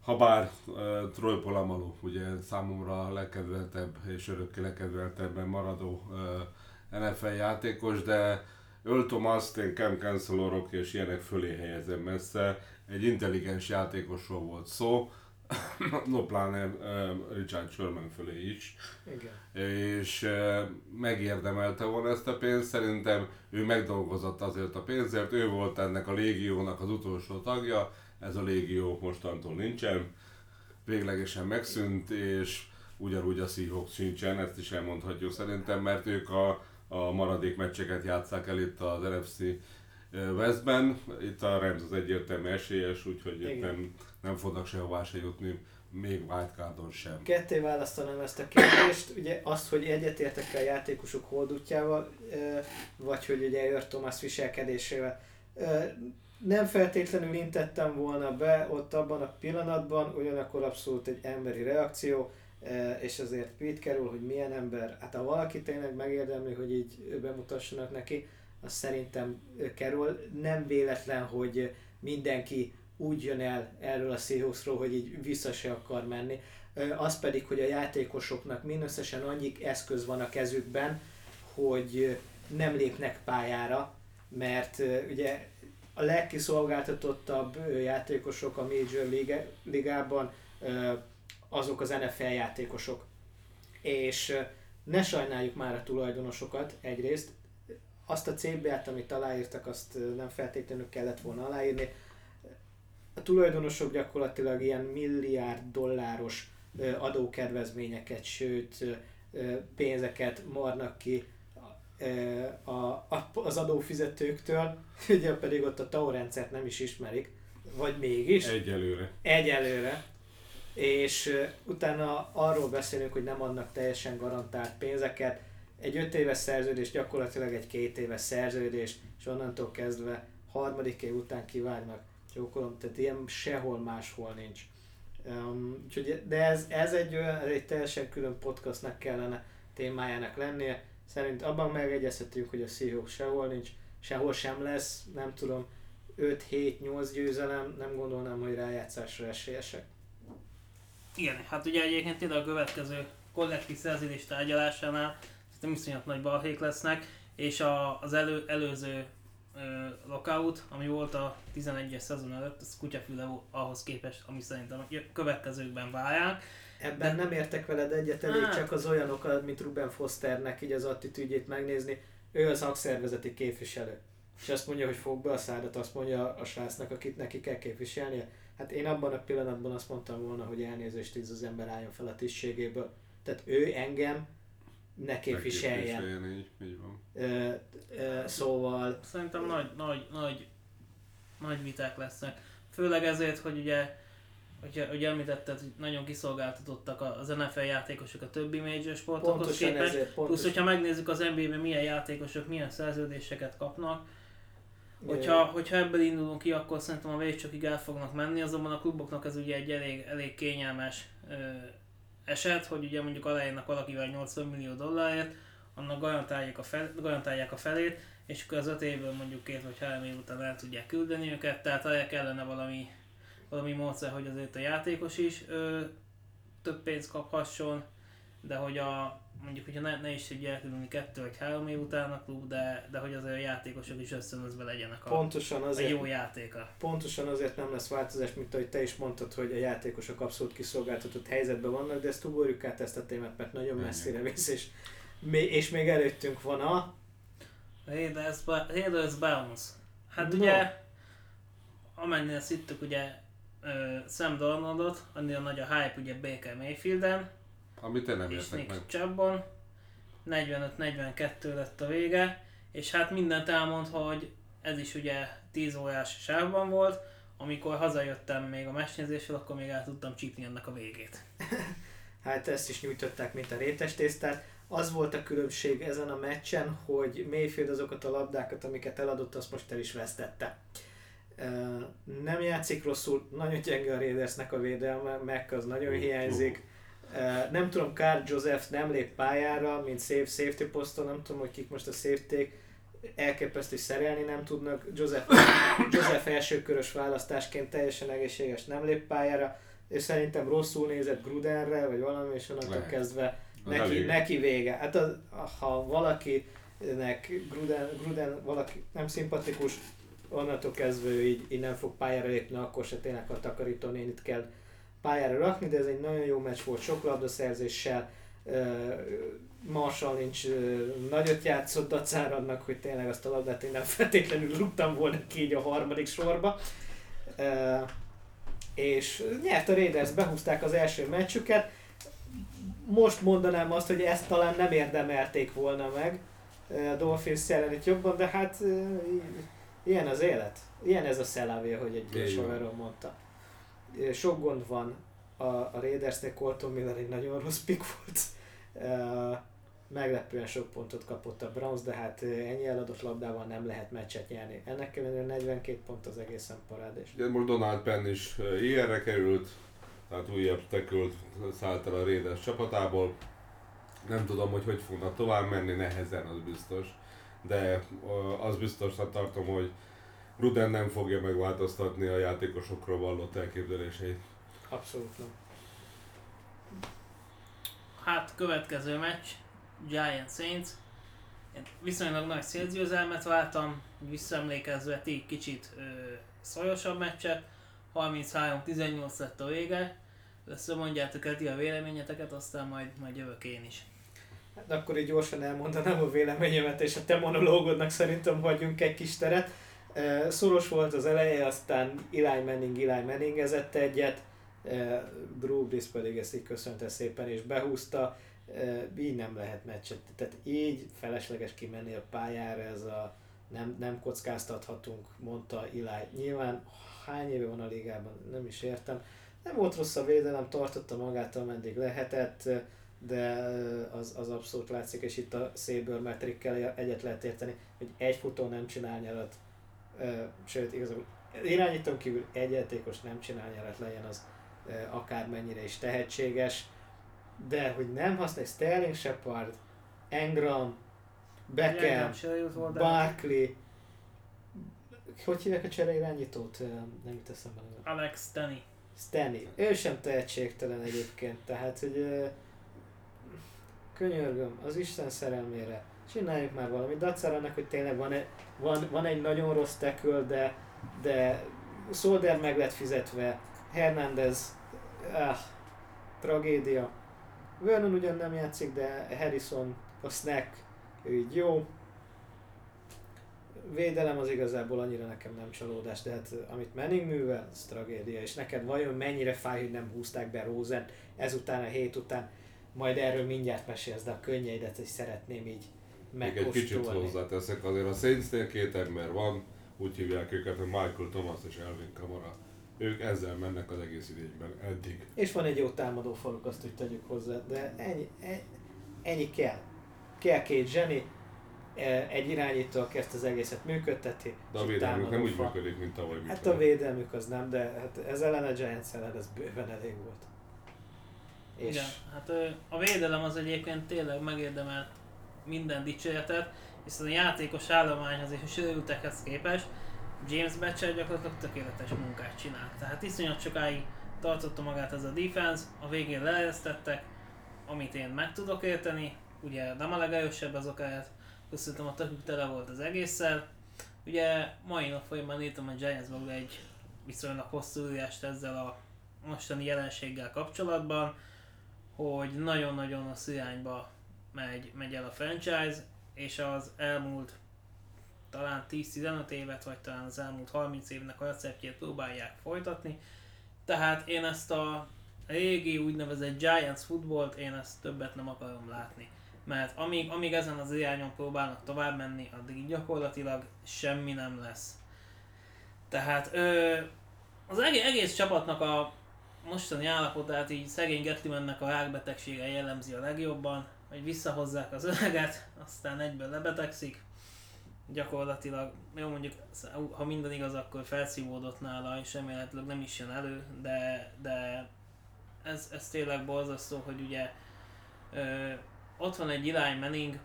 ha bár uh, Troy Polamalu, ugye számomra a legkedveltebb és örökké legkedveltebben maradó uh, NFL játékos, de Earl Thomas, én Cam Cancelorok és ilyenek fölé helyezem messze. Egy intelligens játékosról volt szó, no pláne uh, Richard Sherman fölé is. Igen. És uh, megérdemelte volna ezt a pénzt, szerintem ő megdolgozott azért a pénzért, ő volt ennek a légiónak az utolsó tagja, ez a légió mostantól nincsen, véglegesen megszűnt, és ugyanúgy a Seahawks sincsen, ezt is elmondhatjuk szerintem, mert ők a, a maradék meccseket játszák el itt az NFC Westben, itt a Rams az egyértelmű esélyes, úgyhogy itt nem, nem fognak sehová se jutni, még wildcardon sem. Ketté választanám ezt a kérdést, ugye azt, hogy egyetértek a játékosok holdútjával, vagy hogy ugye Earl Thomas viselkedésével. Nem feltétlenül intettem volna be ott abban a pillanatban, ugyanakkor abszolút egy emberi reakció, és azért Pete Carroll, hogy milyen ember, hát ha valaki tényleg megérdemli, hogy így bemutassanak neki, az szerintem Carroll nem véletlen, hogy mindenki úgy jön el erről a Seahawksról, hogy így vissza se akar menni. Az pedig, hogy a játékosoknak mindösszesen annyi eszköz van a kezükben, hogy nem lépnek pályára, mert ugye a legkiszolgáltatottabb játékosok a Major ligában azok az NFL játékosok. És ne sajnáljuk már a tulajdonosokat egyrészt, azt a CB-t, amit aláírtak, azt nem feltétlenül kellett volna aláírni. A tulajdonosok gyakorlatilag ilyen milliárd dolláros adókedvezményeket, sőt pénzeket marnak ki a, a, az adófizetőktől, ugye pedig ott a TAO rendszert nem is ismerik, vagy mégis Egyelőre. egyelőre, és utána arról beszélünk, hogy nem adnak teljesen garantált pénzeket, egy 5 éves szerződés gyakorlatilag egy két éves szerződés, és onnantól kezdve harmadik év után kivágnak. Csókolom, tehát ilyen sehol máshol nincs. Um, úgyhogy, de ez, ez egy, olyan- egy teljesen külön podcastnak kellene témájának lennie. Szerint abban megegyezhetünk, hogy a Seahawks sehol nincs, sehol sem lesz, nem tudom, 5-7-8 győzelem, nem gondolnám, hogy rájátszásra esélyesek. Igen, hát ugye egyébként tényleg a következő kollektív szerződés tárgyalásánál szerintem iszonyat nagy balhék lesznek, és a, az elő, előző lockout, ami volt a 11-es szezon előtt, az kutyafüle ahhoz képest, ami szerintem a következőkben várják. Ebben nem értek veled egyet, elég Hát. csak az olyanokat, mint Ruben Fosternek így az attitűdjét megnézni. Ő az szakszervezeti képviselő. És azt mondja, hogy fog be a szádat, azt mondja a srácnak, akit neki kell képviselnie. Hát én abban a pillanatban azt mondtam volna, hogy elnézést ez az ember álljon fel a tisztségéből. Tehát ő engem ne képviseljen. Megképviseljen, így, így van. Ö, ö, szóval Szerintem nagy, nagy, nagy, nagy viták lesznek. Főleg ezért, hogy ugye, ugye, ugye említetted, hogy nagyon kiszolgáltatottak az NFL játékosok a többi major sportokhoz pontosan képest. ezért, Plusz, pontosan, hogyha megnézzük az NBA-ben milyen játékosok milyen szerződéseket kapnak, hogyha, hogyha ebből indulunk ki, akkor szerintem a végcsokig el fognak menni, azonban a kluboknak ez ugye egy elég, elég kényelmes ö, eset, hogy ugye mondjuk aláírnak valakivel 80 millió dollárért, annak garantálják a, fel, garantálják a felét, és akkor az öt évből mondjuk két vagy három év után el tudják küldeni őket, tehát arra kellene valami, valami módszer, hogy azért a játékos is ö, több pénzt kaphasson, de hogy a, mondjuk, hogyha ne, ne is tudja elküldeni kettő vagy három év után a klub, de, de hogy azért a játékosok is összönözve legyenek a, pontosan a azért jó játéka. pontosan azért nem lesz változás, mint ahogy te is mondtad, hogy a játékosok abszolút kiszolgáltatott helyzetben vannak, de ezt ugorjuk át ezt a témát, mert nagyon messzire visz, és, még- és még előttünk van a... Raiders, Raiders Browns. Hát No. ugye, amennyire azt hittük, ugye ö, Sam Darnoldot, annyira nagy a hype ugye Baker Mayfielden, Amit én nem és értek meg. Nick Chubbon. 45-42 lett a vége, és hát mindent elmond, hogy ez is ugye 10 órás sávban volt, amikor hazajöttem még a mesnézésről, akkor még el tudtam csípni ennek a végét. Hát ezt is nyújtották, mint a rétes tésztát. Az volt a különbség ezen a meccsen, hogy Mayfield azokat a labdákat, amiket eladott, azt most el is vesztette. Nem játszik rosszul, nagyon gyenge a Raidersnek a védelme, meg az nagyon hiányzik. Nem tudom, Carl Joseph nem lép pályára, mint safe, safety poszton, nem tudom, hogy kik most a safety elképesztő szerelni nem tudnak. Joseph, Joseph elsőkörös választásként teljesen egészséges nem lép pályára, és szerintem rosszul nézett Grudenre, vagy valami, és onnantól kezdve neki, neki vége. Hát az, ha valakinek Gruden, Gruden valaki nem szimpatikus, onnantól kezdve ő így, így nem fog pályára lépni, akkor se tényleg a takarító nénit kell pályára rakni, de ez egy nagyon jó meccs volt, sok labdaszerzéssel, Marshall nincs nagyot játszott dacára annak, hogy tényleg azt a labdát én nem feltétlenül rúgtam volna ki így a harmadik sorba. És nyert a Raiders, behúzták az első meccsüket. Most mondanám azt, hogy ezt talán nem érdemelték volna meg a Dolphins ellen jobban, de hát ilyen az élet. Ilyen ez a szelávé, hogy egy Soveron mondta. Sok gond van a, a Raidersnek, Colton Miller egy nagyon rossz pick volt meglepően sok pontot kapott a Browns, de hát ennyi eladott labdával nem lehet meccset nyerni. Ennek ellenére 42 pont az egészen parádés. Ugye most Donald Penn is ilyenre került, tehát újabb tekült szállt el a Raiders csapatából. Nem tudom, hogy hogy fognak tovább menni, nehezen az biztos. De az biztosra tartom, hogy Ruden nem fogja megváltoztatni a játékosokról vallott elképzeléseit. Abszolút nem. Hát, következő meccs, Giant Saints. Én viszonylag nagy szélgyőzelmet váltam, visszaemlékezve ti kicsit ö, szajosabb meccset. 33-18 lett a vége. Összemondjátok el ti a véleményeteket, aztán majd, majd jövök én is. Hát akkor így gyorsan elmondanám a véleményemet, és a te monológodnak szerintem hagyjunk egy kis teret. Szoros volt az eleje, aztán Eli Manning, Eli Manningezett egyet, Drew Brees pedig ezt így köszönte szépen, és behúzta így nem lehet meccset. Tehát így felesleges kimenni a pályára, ez a nem, nem kockáztathatunk, mondta Ilá. Nyilván hány éve van a ligában, nem is értem. Nem volt rossz a védelem, tartotta magát, ameddig lehetett, de az, az abszolút látszik, és itt a Saber metrikkel egyet lehet érteni, hogy egy futó nem csinál nyarat, sőt, igazából irányítom kívül egy játékos nem csinál nyarat, legyen az akármennyire is tehetséges de hogy nem használj Sterling Shepard, Engram, Beckham, Barkley, hogy hívják a csere irányítót? Nem jut eszembe. Alex Stanny. Stanny. Ő sem tehetségtelen egyébként, tehát hogy könyörgöm, az Isten szerelmére, csináljuk már valamit. Dacar annak, hogy tényleg van, egy, van, van egy nagyon rossz tekül, de, de Solder meg lett fizetve, Hernandez, ah, tragédia. Vernon ugyan nem játszik, de Harrison, a snack, ő így jó. Védelem az igazából annyira nekem nem csalódás, de hát amit Manning művel, az tragédia. És neked vajon mennyire fáj, hogy nem húzták be Rosen ezután a hét után, majd erről mindjárt mesélsz, de a könnyeidet is szeretném így. Még egy kicsit hozzáteszek, azért a Saints-nél két ember van, úgy hívják őket, hogy Michael Thomas és Elvin Kamara ők ezzel mennek az egész idényben, eddig. És van egy jó támadó faluk, azt hogy tegyük hozzá, de ennyi, ennyi, ennyi kell. Kell két zseni, e, egy irányító, aki ezt az egészet működteti. De a védelmük nem úgy működik, mint tavaly működik. Hát a védelmük az nem, de hát ez ellen a Giants ellen ez bőven elég volt. És... Igen, hát a védelem az egyébként tényleg megérdemelt minden dicséretet, hiszen a játékos állományhoz és a sérültekhez képest James Batcher gyakorlatilag tökéletes munkát csinál. Tehát iszonyat sokáig tartotta magát ez a defense, a végén leeresztettek, amit én meg tudok érteni, ugye nem a legerősebb az okáját, köszöntöm a többük tele volt az egésszel. Ugye mai nap folyamán írtam a giants egy viszonylag hosszú írást ezzel a mostani jelenséggel kapcsolatban, hogy nagyon-nagyon a irányba megy, megy el a franchise, és az elmúlt talán 10-15 évet, vagy talán az elmúlt 30 évnek a receptjét próbálják folytatni. Tehát én ezt a régi úgynevezett Giants futballt, én ezt többet nem akarom látni. Mert amíg, amíg ezen az irányon próbálnak tovább menni, addig gyakorlatilag semmi nem lesz. Tehát ö, az egész, egész csapatnak a mostani állapotát így szegény Getlimennek a rákbetegsége jellemzi a legjobban, hogy visszahozzák az öreget, aztán egyből lebetegszik, gyakorlatilag, jó mondjuk, ha minden igaz, akkor felszívódott nála, és remélhetőleg nem is jön elő, de, de ez, ez tényleg borzasztó, hogy ugye ö, ott van egy Eli Manning,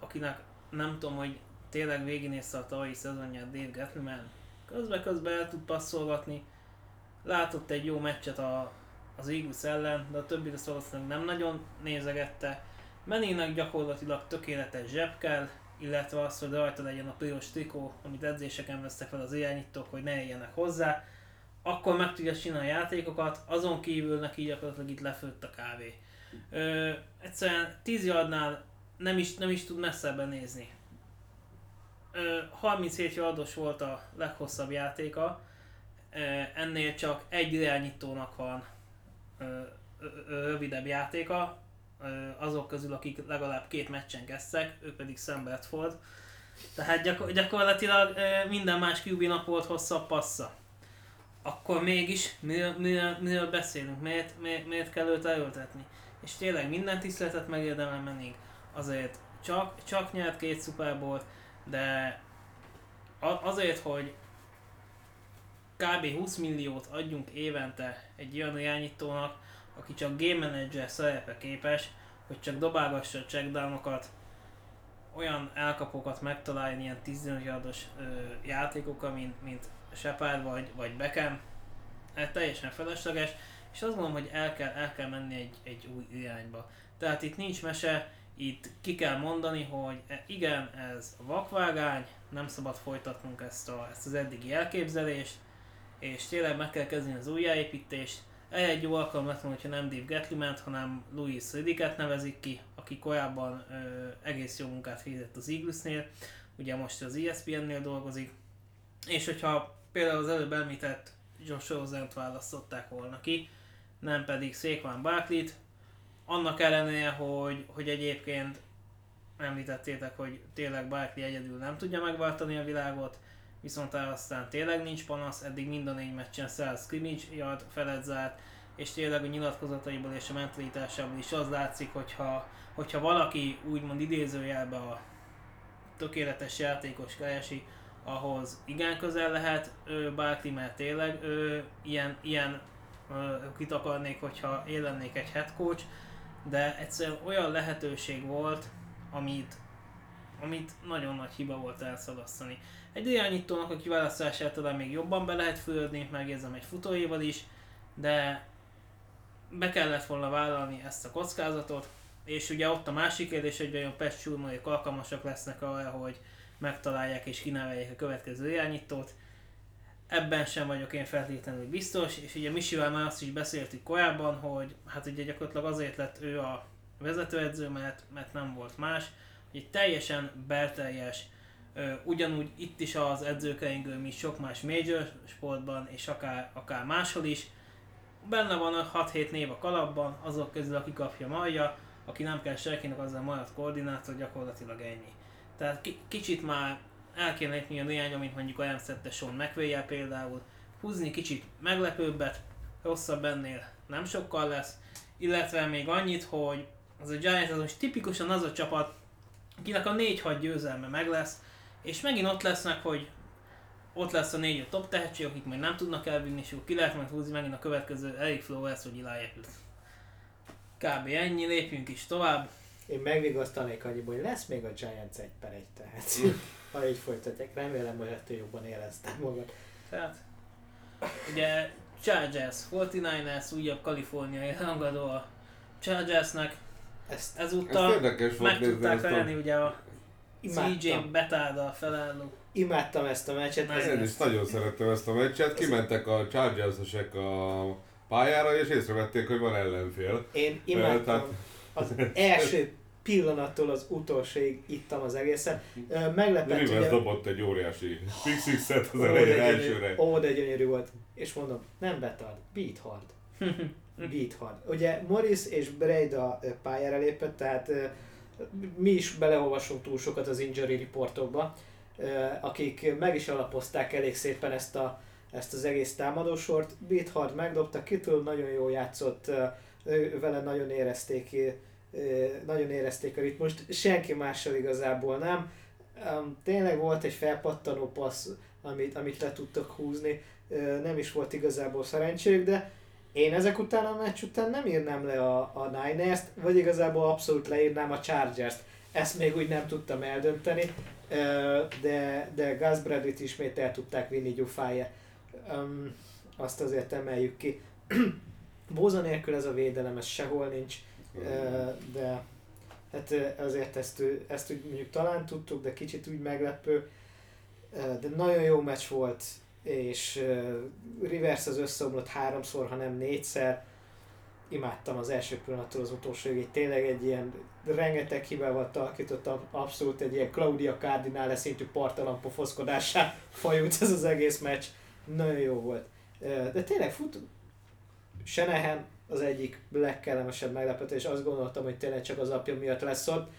akinek nem tudom, hogy tényleg végignézte a tavalyi szezonját Dave Gettleman, közben-közben el tud passzolgatni, látott egy jó meccset a, az Eagles ellen, de a többi valószínűleg nem nagyon nézegette. Menningnek gyakorlatilag tökéletes zseb kell, illetve az, hogy rajta legyen a piros trikó, amit edzéseken vesztek fel az irányítók, hogy ne éljenek hozzá, akkor meg tudja csinálni a játékokat, azon kívül neki gyakorlatilag itt lefőtt a kávé. Ö, egyszerűen 10 yardnál nem is, nem is tud messzebben nézni. Ö, 37 yardos volt a leghosszabb játéka, ennél csak egy irányítónak van rövidebb játéka, azok közül, akik legalább két meccsen kezdtek, ő pedig Sam Bradford. Tehát gyakor- gyakorlatilag minden más qb volt hosszabb passza. Akkor mégis miről, miről, miről beszélünk, miért, miért, miért kell őt leültetni? És tényleg minden tiszteletet megérdemel menni. Azért csak, csak nyert két szuperbolt, de azért, hogy kb. 20 milliót adjunk évente egy olyan irányítónak, aki csak game manager szerepe képes, hogy csak dobálgassa a checkdownokat, olyan elkapókat megtalálni ilyen 15 yardos játékokkal, mint, mint Shepard vagy, vagy Beckham, ez teljesen felesleges, és azt gondolom, hogy el kell, el kell menni egy, egy új irányba. Tehát itt nincs mese, itt ki kell mondani, hogy e, igen, ez vakvágány, nem szabad folytatnunk ezt, a, ezt az eddigi elképzelést, és tényleg meg kell kezdeni az újjáépítést, egy jó alkalom lett hogyha nem Dave Gettlement, hanem Louis Ridiket nevezik ki, aki korábban ö, egész jó munkát végzett az Eaglesnél, ugye most az ESPN-nél dolgozik, és hogyha például az előbb említett Josh Rosen-t választották volna ki, nem pedig Saquon Barkley-t, annak ellenére, hogy, hogy egyébként említettétek, hogy tényleg Barkley egyedül nem tudja megváltani a világot, viszont aztán tényleg nincs panasz, eddig mind a négy meccsen 100 scrimmage yard felett zárt, és tényleg a nyilatkozataiból és a mentalitásából is az látszik, hogyha, hogyha valaki úgymond idézőjelbe a tökéletes játékos keresi, ahhoz igen közel lehet Barkley, mert tényleg ő, ilyen, ilyen kit akarnék, hogyha én lennék egy head coach, de egyszerűen olyan lehetőség volt, amit, amit nagyon nagy hiba volt elszalasztani. Egy irányítónak a kiválasztását talán még jobban be lehet fölödni, megérzem egy futóéval is, de be kellett volna vállalni ezt a kockázatot, és ugye ott a másik kérdés, hogy vajon Pest Schulmanék alkalmasak lesznek arra, hogy megtalálják és kineveljék a következő irányítót. Ebben sem vagyok én feltétlenül biztos, és ugye Misivel már azt is beszéltük korábban, hogy hát ugye gyakorlatilag azért lett ő a vezetőedző, mert, mert nem volt más, egy teljesen belteljes, ugyanúgy itt is az edzőkeringő, mint sok más major sportban, és akár, akár máshol is, benne van a 6-7 név a kalapban, azok közül, aki kapja Maja, aki nem kell senkinek azzal majd koordinátor, gyakorlatilag ennyi. Tehát ki, kicsit már el kéne lépni a néhány, amit mondjuk olyan szedte Sean mcvay például, húzni kicsit meglepőbbet, rosszabb ennél nem sokkal lesz, illetve még annyit, hogy az a Giants az most tipikusan az a csapat, akinek a 4-6 győzelme meg lesz, és megint ott lesznek, hogy ott lesz a négy a top tehetség, akik majd nem tudnak elvinni, és ki lehet majd húzni megint a következő Eric Flowers vagy Eli Apple. Kb. ennyi, lépjünk is tovább. Én megvigasztanék annyiból, hogy lesz még a Giants egy per egy, tehát ha így folytatják, remélem, hogy ettől jobban éreztem magad. Tehát, ugye Chargers, 49ers, újabb kaliforniai rangadó a Chargersnek. Ezt, ezúttal ezt meg tudták venni ugye a CJ Betáda felálló imádtam ezt a meccset. Ez én is nagyon szerettem ezt a meccset. Kimentek a chargers a pályára, és észrevették, hogy van ellenfél. Én imádtam. Tehát... Az első pillanattól az utolsóig ittam az egészen. Meglepett, Rivers ugye... dobott egy óriási pixixet az elején elsőre. Ó, de gyönyörű volt. És mondom, nem betart, beat hard. beat hard. Ugye Morris és Breda pályára lépett, tehát mi is beleolvasunk túl sokat az injury reportokba, akik meg is alapozták elég szépen ezt, a, ezt az egész támadósort. Beathard megdobta, Kittle nagyon jól játszott, vele nagyon érezték, nagyon érezték a ritmust, senki mással igazából nem. Tényleg volt egy felpattanó passz, amit, amit le tudtak húzni, nem is volt igazából szerencséjük, de én ezek után a meccs után nem írnám le a, a Niners-t, vagy igazából abszolút leírnám a Chargers-t. Ezt még úgy nem tudtam eldönteni, de, de Gus Bradley-t ismét el tudták vinni gyufája. Azt azért emeljük ki. Bóza nélkül ez a védelem, ez sehol nincs, de hát azért ezt, ezt úgy mondjuk talán tudtuk, de kicsit úgy meglepő. De nagyon jó meccs volt, és Rivers az összeomlott háromszor, hanem négyszer. Imádtam az első pillanattól az utolsóig, tényleg egy ilyen rengeteg hibával talkított, abszolút egy ilyen Claudia Cardinale szintű partalan pofoszkodásá fajult ez az egész meccs. Nagyon jó volt. De tényleg fut, Senehen az egyik legkellemesebb meglepetés, azt gondoltam, hogy tényleg csak az apja miatt lesz ott.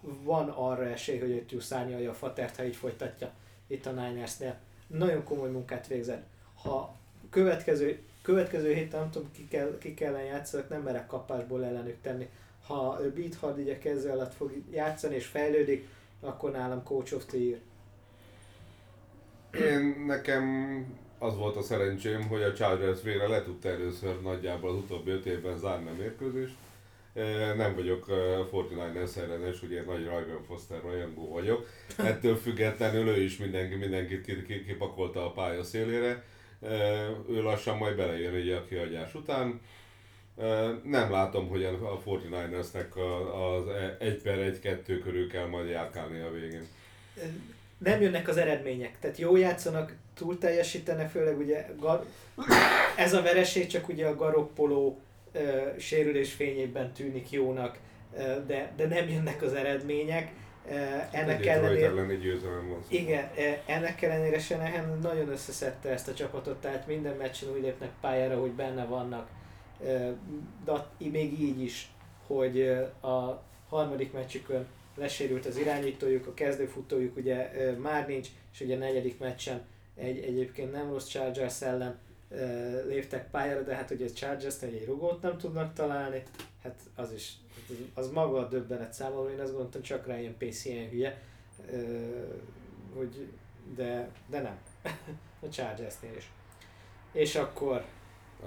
Van arra esély, hogy őt szárnyalja a fatert, ha így folytatja itt a Ninersnél. Nagyon komoly munkát végzett. Ha következő, következő héten nem tudom ki, kell, ki kellene játszani, nem merek kapásból ellenük tenni. Ha Beat Hard ugye kezdő alatt fog játszani és fejlődik, akkor nálam Coach of the Year. Én nekem az volt a szerencsém, hogy a Chargers végre le tudta először nagyjából az utóbbi öt évben zárni a mérkőzést. Nem vagyok 49ers ellenes, ugye nagy Ryan Foster rajongó vagyok. Ettől függetlenül ő is mindenki, mindenkit kipakolta a pálya szélére. Ő lassan majd belejön egy a kihagyás után. Nem látom, hogy a 49ersnek az 1 per 1-2 körül kell majd járkálni a végén nem jönnek az eredmények. Tehát jó játszanak, túl teljesítenek, főleg ugye gar- ez a vereség csak ugye a Garoppoló uh, sérülés fényében tűnik jónak, uh, de, de nem jönnek az eredmények. Uh, ennek ellenére, igen, uh, ennek ellenére Senehen nagyon összeszedte ezt a csapatot, tehát minden meccsen úgy lépnek pályára, hogy benne vannak. De még így is, hogy a harmadik meccsükön lesérült az irányítójuk, a kezdőfutójuk ugye már nincs, és ugye a negyedik meccsen egy egyébként nem rossz Chargers ellen léptek pályára, de hát ugye a chargers egy rugót nem tudnak találni, hát az is, az maga a döbbenet számomra, én azt gondoltam csak rá ilyen PC ilyen hülye, hogy de, de nem, a Chargersnél is. És akkor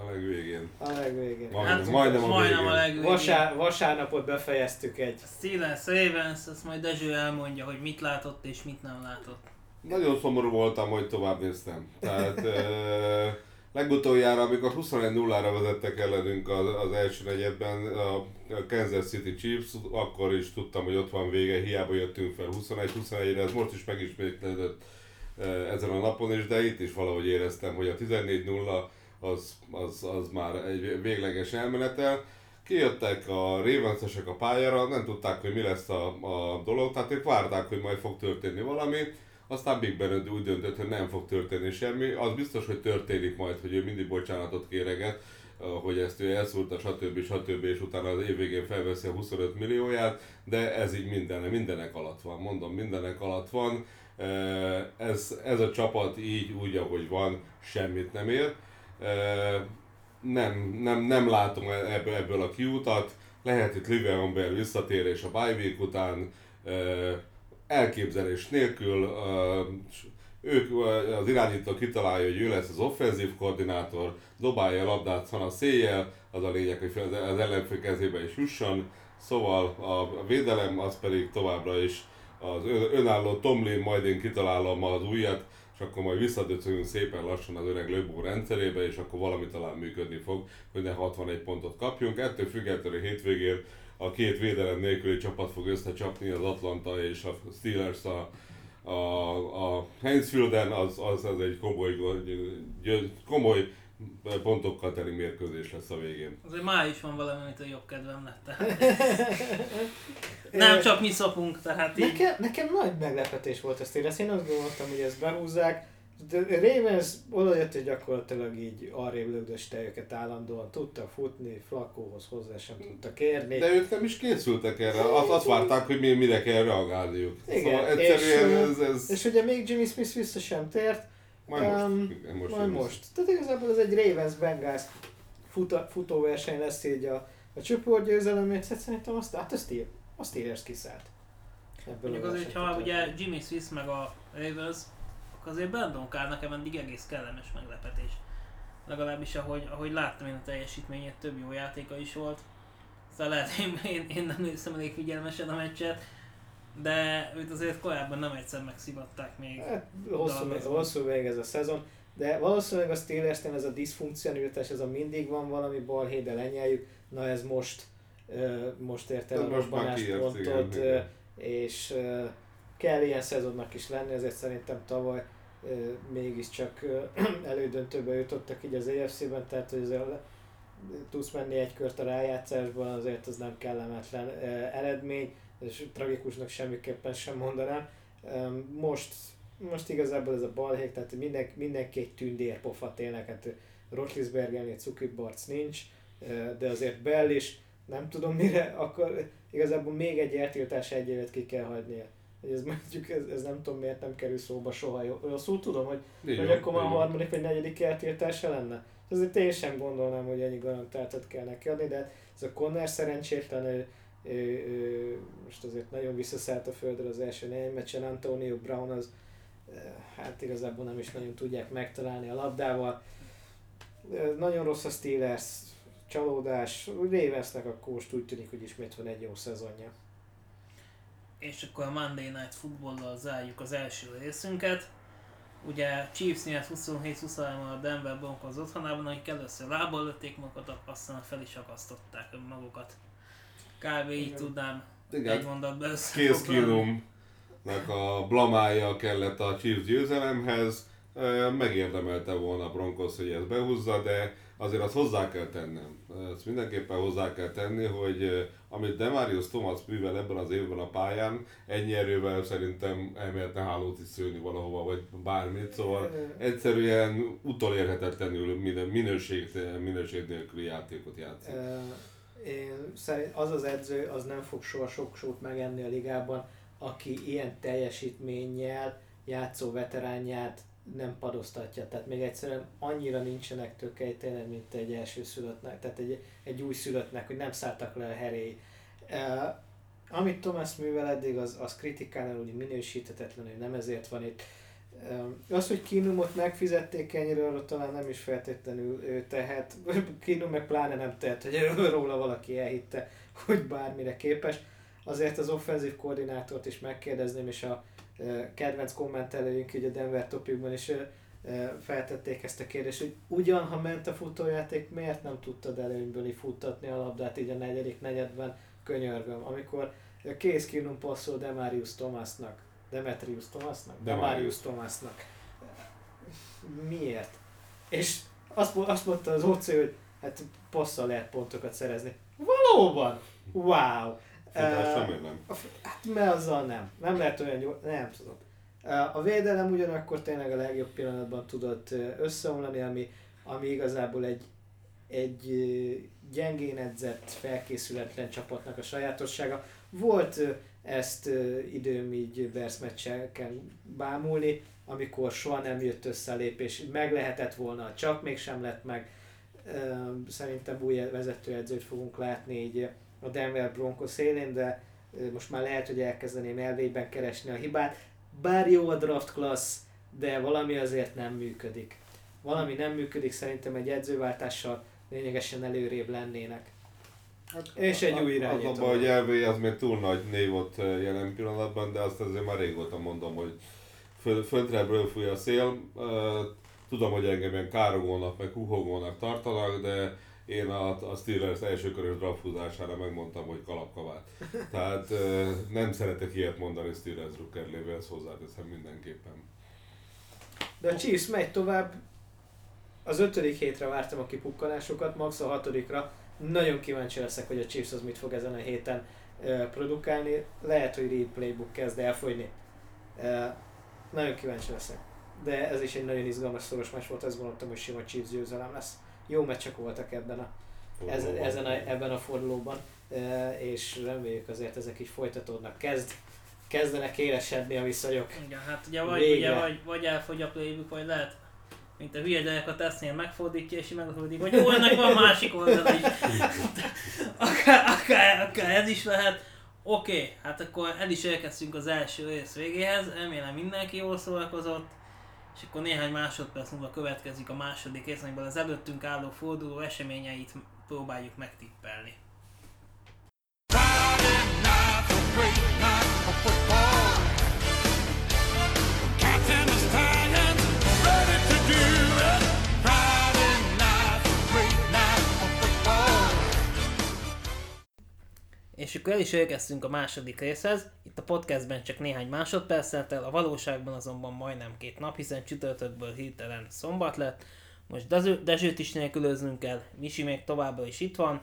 a legvégén. A legvégén. Majdnem, hát, majdnem, a, majdnem a legvégén. Vasár, vasárnapot befejeztük egy. Steelers Ravens, azt majd Dezső elmondja, hogy mit látott és mit nem látott. Nagyon szomorú voltam, hogy tovább néztem. Tehát legutoljára, amikor 21-0-ra vezettek ellenünk az, az első negyedben a Kansas City Chiefs, akkor is tudtam, hogy ott van vége, hiába jöttünk fel 21-21-re, ez most is megismétlődött ezen a napon is, de itt is valahogy éreztem, hogy a 14-0 az, az, az már egy végleges elmenetel. Kijöttek a ravens a pályára, nem tudták, hogy mi lesz a, a dolog, tehát ők várták, hogy majd fog történni valami. Aztán Big Ben úgy döntött, hogy nem fog történni semmi. Az biztos, hogy történik majd, hogy ő mindig bocsánatot kéreget, hogy ezt ő elszúrta, stb. stb. és utána az év végén felveszi a 25 millióját, de ez így minden, mindenek alatt van, mondom, mindenek alatt van. Ez, ez a csapat így, úgy, ahogy van, semmit nem ér nem, nem, nem látom e- ebből, ebből a kiutat. Lehet itt Bell visszatérés a bye week után, elképzelés nélkül, ők, az irányító kitalálja, hogy ő lesz az offenzív koordinátor, dobálja a labdát a széjjel, az a lényeg, hogy az ellenfő kezébe is jusson, szóval a védelem az pedig továbbra is az önálló Tomlin, majd én kitalálom az újat, és akkor majd visszadöcögünk szépen lassan az öreg Löbó rendszerébe, és akkor valami talán működni fog, hogy ne 61 pontot kapjunk. Ettől függetlenül hétvégén a két védelem nélküli csapat fog összecsapni, az Atlanta és a Steelers a, a, a Hainsfielden, az, az, az egy komoly, komoly pontokkal teli mérkőzés lesz a végén. Azért már is van valami, amit a jobb kedvem lett. Nem csak mi szopunk, tehát így... Nekem, nekem nagy meglepetés volt ezt érez. Én azt gondoltam, hogy ezt behúzzák. De Ravens oda jött, hogy gyakorlatilag így arrébb lögdöste őket állandóan, tudta futni, Flakóhoz hozzá sem tudta kérni. De ők nem is készültek erre, azt, azt várták, hogy mi, mire kell reagálniuk. Igen, szóval egyszerűen és, ez, ez... és ugye még Jimmy Smith vissza sem tért, majd most. Um, igen, most, majd most. Tehát igazából ez egy Ravens Bengals futóverseny lesz így a, a csoportgyőzelemért, szerintem azt, hát azt ír, azt Steelers kiszállt. ebből Mondjuk a azért, ha versenytől. ugye Jimmy Swiss meg a Ravens, azért Brandon Carr nekem eddig egész kellemes meglepetés. Legalábbis ahogy, ahogy láttam én a teljesítményét, több jó játéka is volt. Szóval lehet, én, én, én nem néztem elég figyelmesen a meccset, de őt azért korábban nem egyszer megszivatták még. Hát, hosszú, még, hosszú még ez a szezon, de valószínűleg a Steelersnél ez a diszfunkcionalitás, ez a mindig van valami balhé, de lenyeljük, na ez most, most ért el a robbanáspontot, és kell ilyen szezonnak is lenni, ezért szerintem tavaly mégiscsak elődöntőbe jutottak így az EFC-ben, tehát hogy azért tudsz menni egy kört a rájátszásban, azért az nem kellemetlen eredmény, és tragikusnak semmiképpen sem mondanám. Most, most igazából ez a balhék, tehát minden, mindenki egy tündérpofa tényleg, hát Rotlisbergernél Cukibarc nincs, de azért Bell is, nem tudom mire, akkor igazából még egy eltiltás egy évet ki kell hagynia. Hogy ez mondjuk, ez, ez nem tudom miért nem kerül szóba soha. Rosszul tudom, hogy, Így hogy akkor már a harmadik vagy negyedik eltiltása lenne. Azért én sem gondolnám, hogy ennyi garantáltat kell neki adni, de ez a Conner szerencsétlen, ő, ő, ő, most azért nagyon visszaszállt a földre az első négy meccsen, Antonio Brown az eh, hát igazából nem is nagyon tudják megtalálni a labdával. Eh, Nagyon rossz a Steelers, csalódás, Ravensnek akkor most úgy tűnik, hogy ismét van egy jó szezonja. És akkor a Monday Night Football-dal zárjuk az első részünket. Ugye Chiefs nyert 27-23 a Denver Broncos otthonában, akik először lábbal lőtték magukat, aztán fel is akasztották magukat. Kb. így Igen. tudnám egy Igen, mondatban Case összefoglalni. Keenumnak a blamája kellett a Chiefs győzelemhez. Megérdemelte volna a Broncos, hogy ezt behúzza, de azért azt hozzá kell tennem. Ezt mindenképpen hozzá kell tenni, hogy amit Demarius Thomas művel ebben az évben a pályán, ennyi erővel szerintem elmehetne hálót is szőni valahova, vagy bármit, szóval egyszerűen utolérhetetlenül minő- minőség, minőség nélküli játékot játszik. Én szerint az az edző, az nem fog soha sok sót megenni a ligában, aki ilyen teljesítménnyel játszó veteránját nem padoztatja. Tehát még egyszerűen annyira nincsenek tényleg, mint egy első szülöttnek, tehát egy, egy új szülöttnek, hogy nem szálltak le a heréi. Uh, amit Thomas művel eddig, az, az kritikánál úgy minősíthetetlen, hogy nem ezért van itt. Uh, az, hogy Kinumot megfizették ennyire, arról talán nem is feltétlenül ő tehet. Kinum meg pláne nem tehet, hogy róla valaki elhitte, hogy bármire képes. Azért az offenzív koordinátort is megkérdezném, és a kedvenc kommentelőink így a Denver topikban is feltették ezt a kérdést, hogy ugyan, ha ment a futójáték, miért nem tudtad előnyből futtatni a labdát így a negyedik negyedben, könyörgöm, amikor Case Keenum passzol Demarius Thomasnak, Demetrius Thomasnak? Demarius. Demarius Thomasnak. Miért? És azt, azt mondta az OC, hogy hát passzal lehet pontokat szerezni. Valóban! Wow! Futással miért nem? Hát mert azzal nem. Nem lehet olyan jó, nem tudom. A védelem ugyanakkor tényleg a legjobb pillanatban tudott összeomlani, ami, ami igazából egy, egy gyengén edzett, felkészületlen csapatnak a sajátossága. Volt ezt időm így meccseken bámulni, amikor soha nem jött össze a lépés, meg lehetett volna, csak mégsem lett meg. Szerintem új vezetőedzőt fogunk látni így a Denver Broncos élén, de most már lehet, hogy elkezdeném elvében keresni a hibát. Bár jó a draft class, de valami azért nem működik. Valami nem működik, szerintem egy edzőváltással lényegesen előrébb lennének. És egy új Az irányító. abban, hogy elvé az még túl nagy név ott jelen pillanatban, de azt azért már régóta mondom, hogy föl, föntrebről fúj a szél. Tudom, hogy engem ilyen károgónak, meg huhogónak tartanak, de én a, a Steelers első körös draft húzására megmondtam, hogy kalapkavát. Tehát eh, nem szeretek ilyet mondani Steelers drukkerlével, ezt hozzáteszem mindenképpen. De a Chiefs megy tovább. Az ötödik hétre vártam a kipukkanásokat, max a hatodikra. Nagyon kíváncsi leszek, hogy a Chiefs az mit fog ezen a héten produkálni. Lehet, hogy Reed Playbook kezd elfogyni. Nagyon kíváncsi leszek. De ez is egy nagyon izgalmas szoros meccs volt, azt gondoltam, hogy sima Chiefs győzelem lesz. Jó meccsek voltak ebben a, ez, Fordulóban. ezen a, ebben a fordulóban, és reméljük azért ezek is folytatódnak. Kezd, kezdenek élesedni a viszonyok. Igen, hát ugye vagy, Végre. ugye, vagy, vagy elfogy a playbook, vagy lehet, mint a hülye gyerek a tesztnél megfordítja, és így megfordítja, vagy jó, ennek van másik oldala is. akár, akár, akár ez is lehet. Oké, okay, hát akkor el is elkezdtünk az első rész végéhez, remélem mindenki jól szórakozott, és akkor néhány másodperc múlva következik a második rész, amiben az előttünk álló forduló eseményeit próbáljuk megtippelni. Friday night, a great night of football. És akkor el is elkezdtünk a második részhez. Itt a podcastben csak néhány másodperccel a valóságban azonban majdnem két nap, hiszen csütörtökből hirtelen szombat lett. Most Dező, Dezsőt is nélkülöznünk kell, Misi még továbbra is itt van,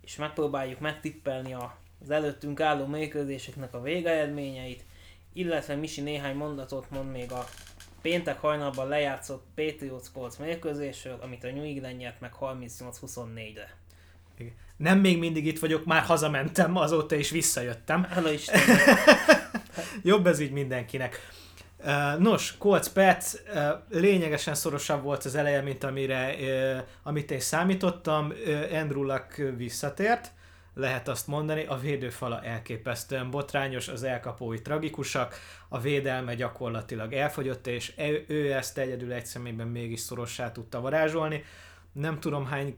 és megpróbáljuk megtippelni az előttünk álló mérkőzéseknek a végeredményeit, illetve Misi néhány mondatot mond még a péntek hajnalban lejátszott Patriots Colts mérkőzésről, amit a New England nyert meg 38-24-re. Nem még mindig itt vagyok, már hazamentem, azóta is visszajöttem. Hála Isten. Jobb ez így mindenkinek. Nos, Colts Pets lényegesen szorosabb volt az eleje, mint amire, amit én számítottam. Andrew Luck visszatért, lehet azt mondani, a védőfala elképesztően botrányos, az elkapói tragikusak, a védelme gyakorlatilag elfogyott, és ő, ő ezt egyedül egy személyben mégis szorossá tudta varázsolni. Nem tudom hány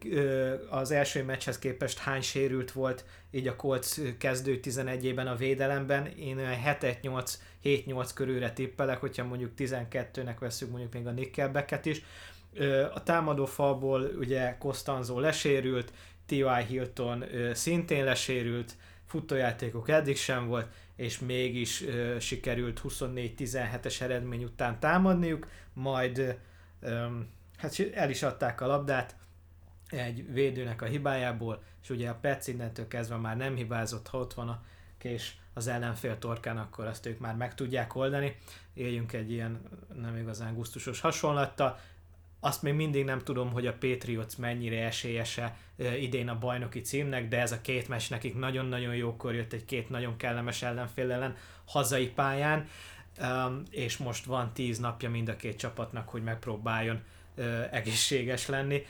az első meccshez képest hány sérült volt így a Colts kezdő 11-ében a védelemben. Én 7-8 7-8 körülre tippelek, hogyha mondjuk 12-nek veszük mondjuk még a Nickelbacket is. A támadó falból ugye Costanzo lesérült, T.Y. Hilton szintén lesérült, futójátékok eddig sem volt, és mégis sikerült 24-17-es eredmény után támadniuk, majd hát el is adták a labdát egy védőnek a hibájából, és ugye a Pets innentől kezdve már nem hibázott, ha ott van a kés az ellenfél torkán, akkor azt ők már meg tudják oldani. Éljünk egy ilyen nem igazán gusztusos hasonlattal. Azt még mindig nem tudom, hogy a Patriots mennyire esélyese idén a bajnoki címnek, de ez a két meccs nekik nagyon-nagyon jókor jött egy két nagyon kellemes ellenfél ellen hazai pályán, és most van tíz napja mind a két csapatnak, hogy megpróbáljon egészséges lenni.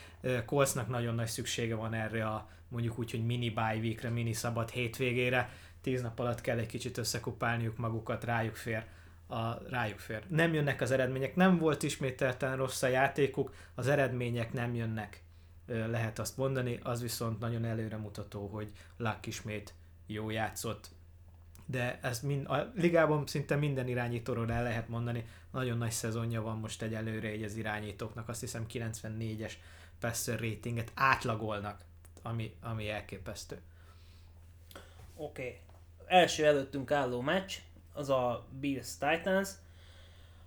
Coltsnak nagyon nagy szüksége van erre a mondjuk úgy, hogy mini bye weekre, mini szabad hétvégére, tíz nap alatt kell egy kicsit összekupálniuk magukat, rájuk fér. A, rájuk fér. Nem jönnek az eredmények, nem volt ismételten rossz a játékuk, az eredmények nem jönnek, lehet azt mondani, az viszont nagyon előremutató, hogy Luck ismét jó játszott, de ez mind, a ligában szinte minden irányítóról el lehet mondani, nagyon nagy szezonja van most egy előre egy az irányítóknak, azt hiszem 94-es passer ratinget átlagolnak, ami, ami elképesztő. Oké, okay első előttünk álló meccs, az a Bills Titans,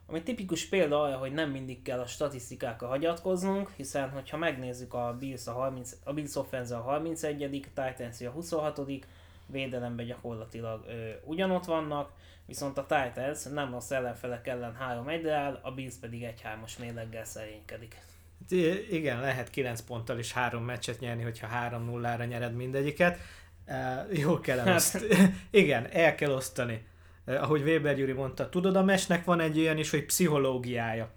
ami tipikus példa arra, hogy nem mindig kell a statisztikákra hagyatkoznunk, hiszen hogyha megnézzük a Bills, a 30, a Bills offense a 31 Titans a 26 védelemben gyakorlatilag ö, ugyanott vannak, viszont a Titans nem rossz ellenfelek ellen 3 1 áll, a Bills pedig egy 3-as mérleggel szerénykedik. Igen, lehet 9 ponttal is három meccset nyerni, hogyha 3-0-ra nyered mindegyiket. Uh, jól kell hát. ezt. Igen, el kell osztani. Uh, ahogy Weber Gyuri mondta, tudod, a mesnek van egy olyan is, hogy pszichológiája.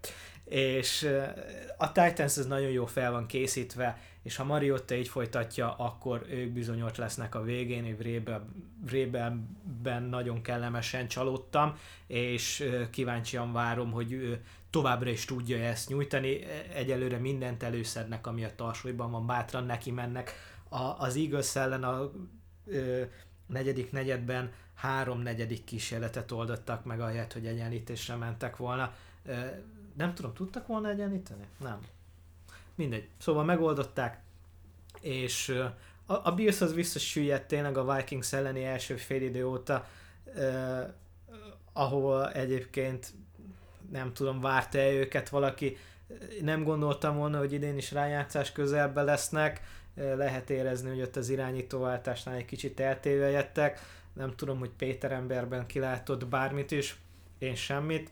És uh, a Titans ez nagyon jó fel van készítve, és ha Mariotta így folytatja, akkor ők bizony ott lesznek a végén, én Vrébelben nagyon kellemesen csalódtam, és kíváncsian várom, hogy továbbra is tudja ezt nyújtani. Egyelőre mindent előszednek, ami a tarsolyban van, bátran neki mennek. A, az Eagles ellen a ö, negyedik negyedben három negyedik kísérletet oldottak meg, ahelyett, hogy egyenlítésre mentek volna. Ö, nem tudom, tudtak volna egyenlíteni? Nem. Mindegy. Szóval megoldották, és a, a Bills az visszasüllyedt tényleg a Vikings elleni első fél idő óta, ö, ahol egyébként nem tudom, várta-e őket valaki, nem gondoltam volna, hogy idén is rájátszás közelben lesznek, lehet érezni, hogy ott az irányítóváltásnál egy kicsit eltéve jöttek. Nem tudom, hogy Péter emberben kilátott bármit is, én semmit.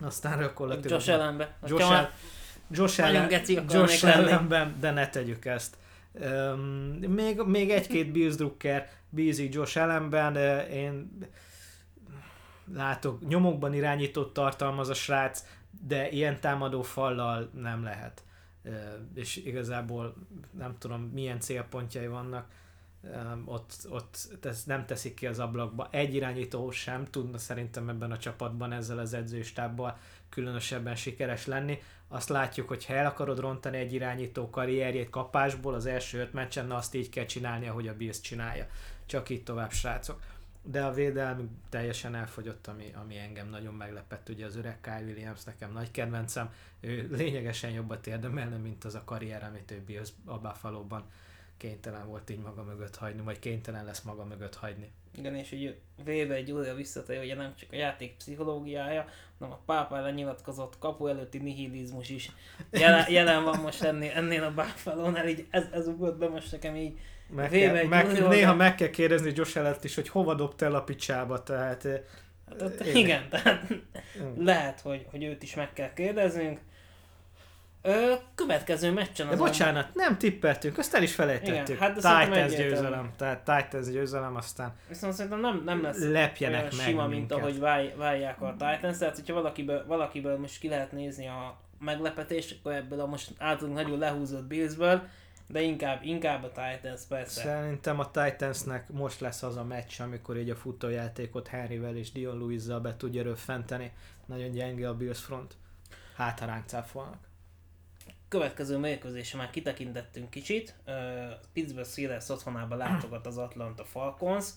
Aztán gyakorlatilag... Josh ellenbe. Josh, Josh, ellen, Josh ellenben, de ne tegyük ezt. Um, még, még egy-két Bills Drucker bízik Josh ellenben, én látok, nyomokban irányított tartalmaz a srác, de ilyen támadó fallal nem lehet. És igazából nem tudom milyen célpontjai vannak ott, ott ez nem teszik ki az ablakba. Egy irányító sem tudna szerintem ebben a csapatban ezzel az edzőstábbal különösebben sikeres lenni. Azt látjuk, hogy ha el akarod rontani egy irányító karrierjét kapásból az első öt meccsen, azt így kell csinálni, ahogy a Bills csinálja. Csak így tovább, srácok. De a védelmi teljesen elfogyott, ami, ami engem nagyon meglepett. Ugye az öreg Kyle Williams nekem nagy kedvencem, ő lényegesen jobbat érdemelne, mint az a karrier, amit ő Bills a Buffalo-ban kénytelen volt így maga mögött hagyni, vagy kénytelen lesz maga mögött hagyni. Igen, és hogy véve egy újra visszatér, hogy nem csak a játék pszichológiája, hanem a pápára nyilatkozott kapu előtti nihilizmus is jelen, jelen van most ennél, ennél a buffalo így ez, ez ugrott be most nekem így meg kell, meg, júnior, néha meg kell kérdezni Josh Alert is, hogy hova dobta el a picsába, tehát... Hát ott, igen, tehát lehet, hogy, hogy őt is meg kell kérdeznünk. Ö, következő meccsen az. De bocsánat, nem tippeltünk, azt el is felejtettük. Igen, hát Titans győzelem, tehát Titans győzelem, aztán Viszont szerintem nem, nem lesz lepjenek olyan meg sima, mint ahogy válj, válják a Titans, tehát hogyha valakiből, valakiből most ki lehet nézni a meglepetést, akkor ebből a most általunk nagyon lehúzott Billsből, de inkább, inkább a Titans persze. Szerintem a Titansnek most lesz az a meccs, amikor így a futójátékot Henryvel és Dion lewis be tudja röffenteni. Nagyon gyenge a Bills front. Hát, ha ránk cáfolnak következő mérkőzésre már kitekintettünk kicsit. Pittsburgh Steelers otthonába látogat az Atlanta Falcons.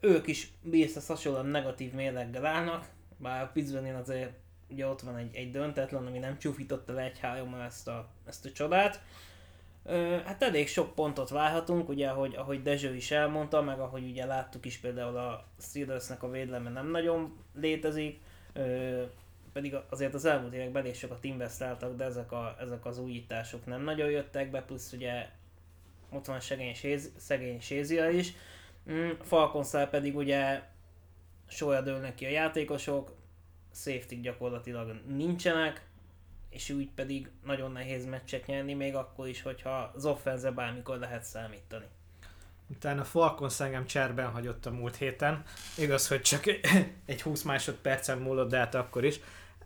Ők is Bills hasonlóan negatív mérleggel állnak, bár Pittsburghnél azért ugye ott van egy, egy döntetlen, ami nem csúfította le egy hárommal ezt a, ezt a csodát. Hát elég sok pontot várhatunk, ugye ahogy, ahogy Dezső is elmondta, meg ahogy ugye láttuk is például a Steelersnek a védelme nem nagyon létezik. Pedig azért az elmúlt években elég sokat investáltak, de ezek, a, ezek az újítások nem nagyon jöttek be, plusz ugye ott van szegény, séz, szegény Sézia is. Mm, Falconszál pedig ugye sorra dőlnek ki a játékosok, safety gyakorlatilag nincsenek, és úgy pedig nagyon nehéz meccset nyerni, még akkor is, hogyha az offense bármikor lehet számítani. Utána Falcons engem cserben hagyott a múlt héten. Igaz, hogy csak egy 20 másodpercen múlott, de hát akkor is.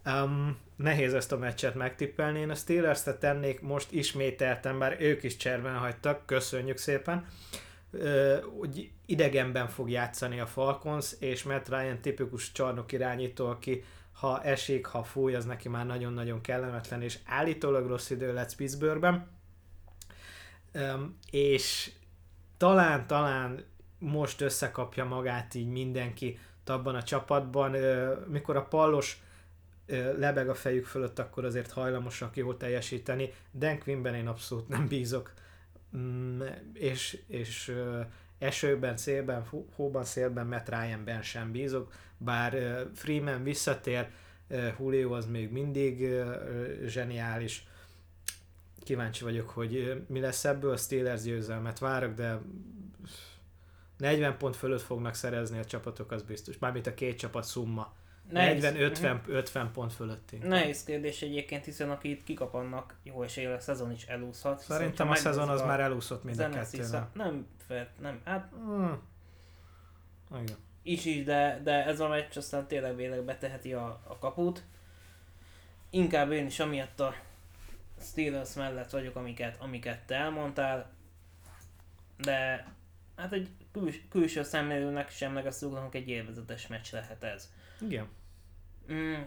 Um, nehéz ezt a meccset megtippelni. Én a steelers tennék most ismételten, bár ők is cserben hagytak, köszönjük szépen. Uh, hogy idegenben fog játszani a Falcons, és Matt Ryan tipikus csarnok irányító, aki ha esik, ha fúj, az neki már nagyon-nagyon kellemetlen, és állítólag rossz idő lesz Pittsburghben. Um, és talán, talán most összekapja magát így mindenki abban a csapatban, uh, mikor a pallos lebeg a fejük fölött, akkor azért hajlamosak jól teljesíteni. Dan Quinnben én abszolút nem bízok. Mm, és, és esőben, szélben, hóban, szélben, Matt Ryanben sem bízok, bár Freeman visszatér, Julio az még mindig zseniális. Kíváncsi vagyok, hogy mi lesz ebből, a Steelers győzelmet várok, de 40 pont fölött fognak szerezni a csapatok, az biztos. Mármint a két csapat szumma. 40-50 pont fölötti. Nehéz kérdés egyébként, hiszen aki itt kikap annak jó esélye a szezon is elúszhat. Szerintem a szezon az a már elúszott mind a kettőben. Nem, fel, nem, hát... Hmm. Igen. Is de, de ez a meccs aztán tényleg véleg beteheti a, a kaput. Inkább én is amiatt a Steelers mellett vagyok, amiket, amiket te elmondtál. De hát egy küls, külső szemlélőnek sem meg azt egy élvezetes meccs lehet ez. Igen. Mm,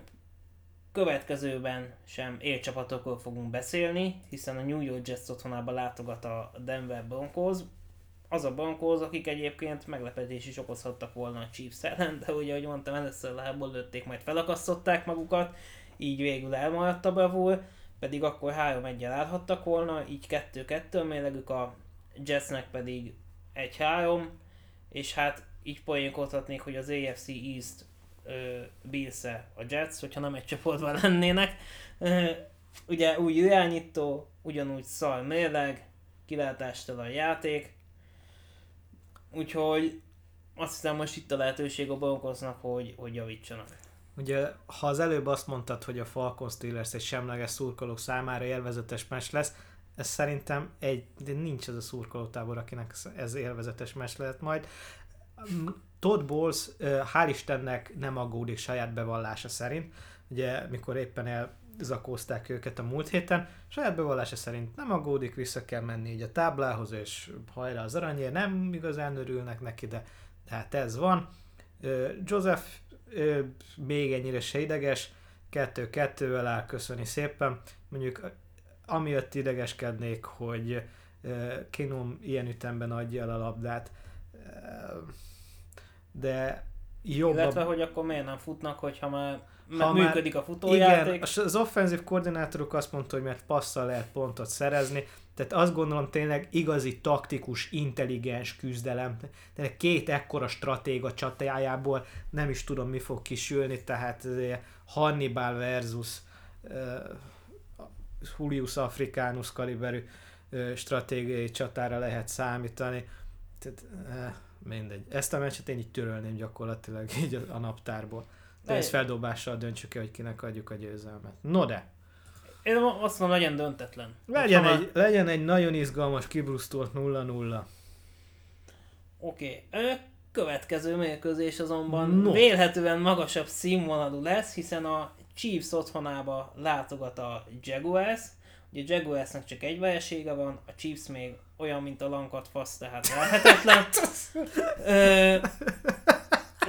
következőben sem élcsapatokról fogunk beszélni, hiszen a New York Jets otthonában látogat a Denver Broncos. Az a Broncos, akik egyébként meglepetés is okozhattak volna a Chiefs ellen, de ugye, ahogy mondtam, először lából lőtték, majd felakasztották magukat, így végül elmaradt a bravúr, pedig akkor 3 1 állhattak volna, így 2-2 mélegük a Jetsnek pedig 1-3, és hát így poénkodhatnék, hogy az AFC East bills a Jets, hogyha nem egy csoportban lennének. Ugye új irányító, ugyanúgy szar mérleg, kilátástalan játék, úgyhogy azt hiszem most itt a lehetőség a Broncosnak, hogy, hogy javítsanak. Ugye, ha az előbb azt mondtad, hogy a Falcon Steelers egy semleges szurkolók számára élvezetes mes lesz, ez szerintem egy, de nincs az a szurkolótábor, akinek ez élvezetes mes lehet majd. Todd Bowles, hál' Istennek nem aggódik saját bevallása szerint. Ugye, mikor éppen el, zakózták őket a múlt héten. Saját bevallása szerint nem aggódik, vissza kell menni így a táblához, és hajrá az aranyért, nem igazán örülnek neki, de, hát ez van. Joseph még ennyire se ideges, kettő-kettővel áll, köszöni szépen. Mondjuk amiatt idegeskednék, hogy Kinum ilyen ütemben adja el a labdát, de jobb Illetve, hogy akkor miért nem futnak, hogyha már, Ha ha már- működik a futójáték. Igen, az- offenzív koordinátorok azt mondta, hogy mert passzal lehet pontot szerezni, tehát azt gondolom tényleg igazi taktikus, intelligens küzdelem. Tehát két ekkora stratéga csatájából nem is tudom mi fog kisülni, tehát Hannibal versus uh, Julius Africanus kaliberű uh, stratégiai csatára lehet számítani. Tehát uh, mindegy. Ezt a meccset én így törölném gyakorlatilag így a, a naptárból. De ezt feldobással döntsük el, hogy kinek adjuk a győzelmet. No de, Én azt mondom, legyen döntetlen. legyen Hogyha már- egy, legyen egy nagyon izgalmas, kibrusztolt 0-0. Oké. Okay. Következő mérkőzés azonban no. vélhetően magasabb színvonalú lesz, hiszen a Chiefs otthonába látogat a Jaguars. Ugye a Jaguarsnak csak egy veresége van, a Chiefs még olyan, mint a lankat fasz, tehát lehetetlen. Ö,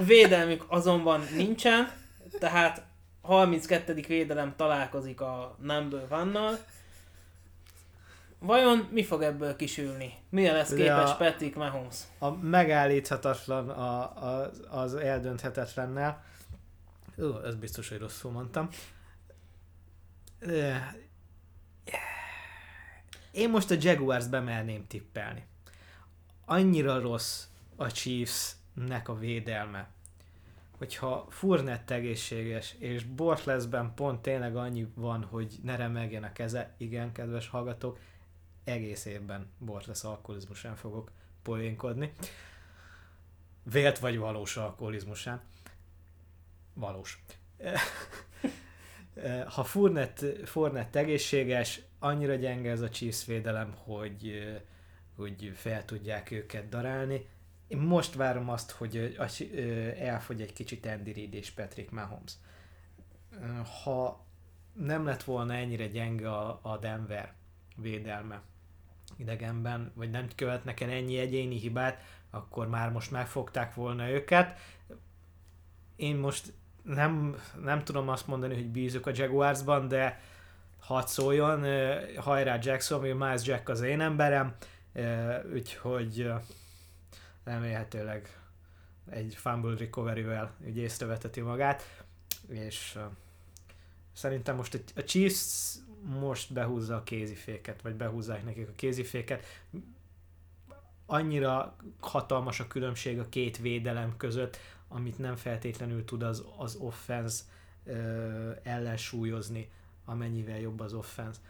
védelmük azonban nincsen, tehát 32. védelem találkozik a number one Vajon mi fog ebből kisülni? Mire lesz képes a- Patrick Mahomes? A megállíthatatlan a, a, az eldönthetetlennel. Ó, ez biztos, hogy rosszul mondtam. Ö, Én most a Jaguars bemerném tippelni. Annyira rossz a Chiefsnek a védelme, hogyha Furnett egészséges, és Bortlesben pont tényleg annyi van, hogy ne remegjen a keze, igen, kedves hallgatók, egész évben Bortles alkoholizmusán fogok poénkodni. Vélt vagy valós alkoholizmusán. Valós. Ha Furnett, Furnett egészséges, annyira gyenge ez a Chiefs védelem, hogy, hogy fel tudják őket darálni. Én most várom azt, hogy elfogy egy kicsit Andy Reid és Patrick Mahomes. Ha nem lett volna ennyire gyenge a Denver védelme idegenben, vagy nem követnek el ennyi egyéni hibát, akkor már most megfogták volna őket. Én most nem, nem tudom azt mondani, hogy bízok a Jaguarsban, de hadd szóljon, hajrá Jackson, vagy Miles Jack az én emberem, úgyhogy remélhetőleg egy fumble recovery-vel úgy észreveteti magát, és szerintem most a Chiefs most behúzza a kéziféket, vagy behúzzák nekik a kéziféket. Annyira hatalmas a különbség a két védelem között, amit nem feltétlenül tud az, az offense ellensúlyozni, amennyivel jobb az offense.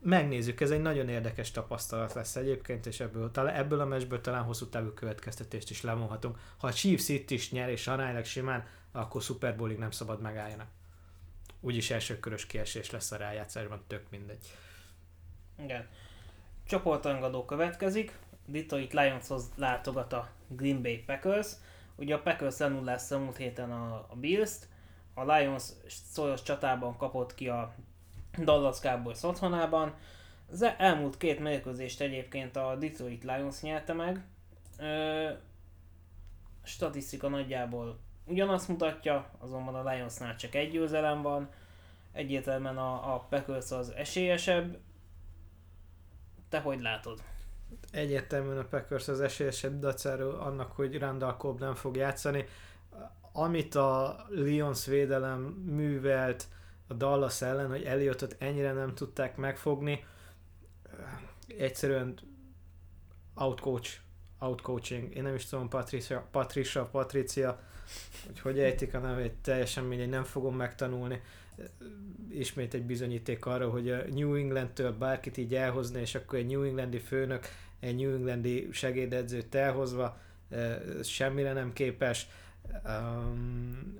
Megnézzük, ez egy nagyon érdekes tapasztalat lesz egyébként, és ebből, ebből a meccsből talán hosszú távú következtetést is levonhatunk. Ha a Chiefs itt is nyer, és aránylag simán, akkor Super Bowlig nem szabad megálljanak. Úgyis elsőkörös kiesés lesz a rájátszásban, tök mindegy. Igen. Csoportrangadó következik. Detroit Lionshoz látogat a Green Bay Packers. Ugye a Packers lenullázta múlt héten a, a Bills-t. A Lions szoros csatában kapott ki a Dallas Cowboys otthonában. Az elmúlt két mérkőzést egyébként a Detroit Lions nyerte meg. Ö, statisztika nagyjából ugyanazt mutatja, azonban a Lionsnál csak egy győzelem van. Egyértelműen a, a Packers az esélyesebb. Te hogy látod? Egyértelműen a Packers az esélyesebb dacáról annak, hogy Randall Cobb nem fog játszani. Amit a Lions védelem művelt a Dallas ellen, hogy Elliotot ennyire nem tudták megfogni, egyszerűen outcoach, outcoaching. Én nem is tudom, Patricia, Patricia, Patricia, hogy hogy ejtik a nevét, teljesen mindegy, nem fogom megtanulni. Ismét egy bizonyíték arra, hogy a New Englandtől bárkit így elhozni, és akkor egy New Englandi főnök egy New Englandi segédedzőt elhozva, semmire nem képes.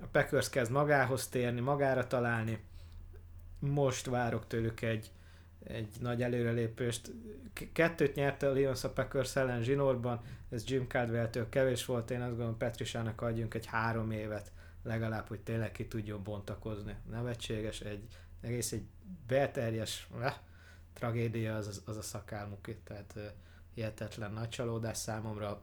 A Packers kezd magához térni, magára találni. Most várok tőlük egy, egy nagy előrelépést. Kettőt nyerte a Lions a Packers ellen zsinórban, ez Jim Caldwell-től kevés volt, én azt gondolom Patriciának adjunk egy három évet legalább, hogy tényleg ki tudjon bontakozni. Nevetséges, egy egész egy belterjes eh, tragédia az, az, a szakálmuk itt, tehát hihetetlen nagy csalódás számomra.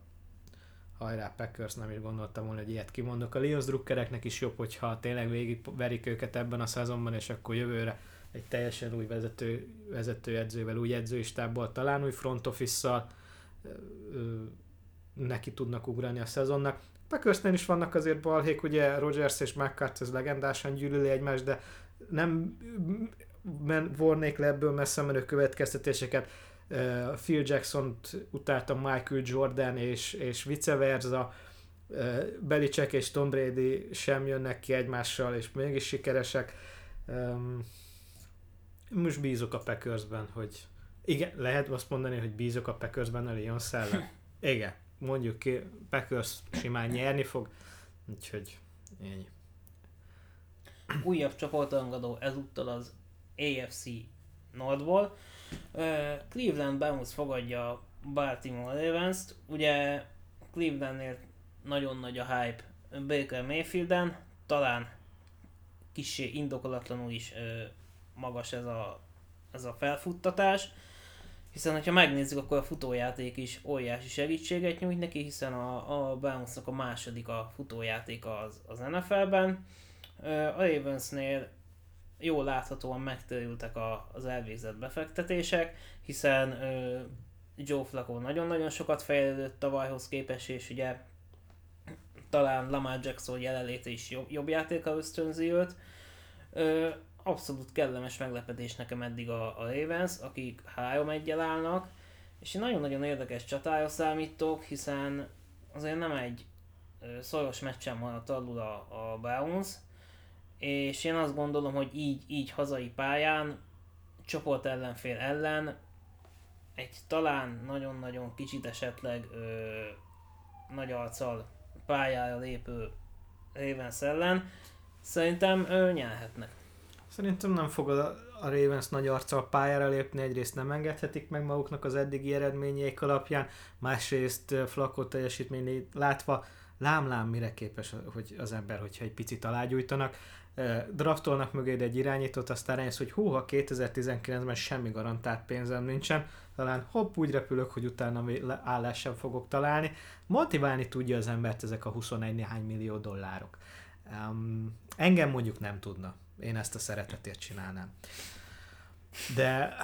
Hajrá Packers, nem is gondoltam volna, hogy ilyet kimondok. A Lions drukkereknek is jobb, hogyha tényleg végig verik őket ebben a szezonban, és akkor jövőre egy teljesen új vezető, vezetőedzővel, új edzőistából, talán új front office neki tudnak ugrani a szezonnak. Packersnél is vannak azért balhék, ugye Rogers és McCarthy ez legendásan gyűlöli egymást, de nem men, vornék le ebből messze menő következtetéseket. Uh, Phil Jackson-t utálta Michael Jordan és, és vice versa. Uh, Belicek és Tom Brady sem jönnek ki egymással, és mégis sikeresek. Um, most bízok a Packersben, hogy igen, lehet azt mondani, hogy bízok a Packersben a Lions szellem. Igen, mondjuk ki, Packers simán nyerni fog, úgyhogy ennyi. Újabb csoportangadó ezúttal az AFC Nordból. Cleveland Browns fogadja Baltimore Ravens-t. Ugye Clevelandnél nagyon nagy a hype Baker Mayfielden, talán kicsi indokolatlanul is magas ez a, ez a felfuttatás, hiszen ha megnézzük, akkor a futójáték is óriási segítséget nyújt neki, hiszen a, a Brownsnak a második a futójáték az, az NFL-ben. A Ravensnél jól láthatóan megtörültek a, az elvégzett befektetések, hiszen Joe Flacco nagyon-nagyon sokat fejlődött tavalyhoz képest, és ugye talán Lamar Jackson jelenléte is jobb, jobb játéka ösztönzi őt abszolút kellemes meglepetés nekem eddig a, a Ravens, akik 3 1 állnak, és nagyon-nagyon érdekes csatára számítok, hiszen azért nem egy szoros meccsen maradt alul a, a Browns, és én azt gondolom, hogy így, így hazai pályán, csoport ellenfél ellen, egy talán nagyon-nagyon kicsit esetleg ö, nagy arccal pályára lépő Ravens ellen, szerintem ö, nyerhetnek. Szerintem nem fog a, a Ravens nagy arccal pályára lépni, egyrészt nem engedhetik meg maguknak az eddigi eredményeik alapján, másrészt Flakó teljesítményét látva, lám-lám mire képes hogy az ember, hogyha egy picit alágyújtanak. Draftolnak mögé egy irányítót, aztán rájössz, hogy húha 2019-ben semmi garantált pénzem nincsen, talán hopp úgy repülök, hogy utána állás sem fogok találni. Motiválni tudja az embert ezek a 21 néhány millió dollárok. Um, engem mondjuk nem tudna én ezt a szeretetért csinálnám. De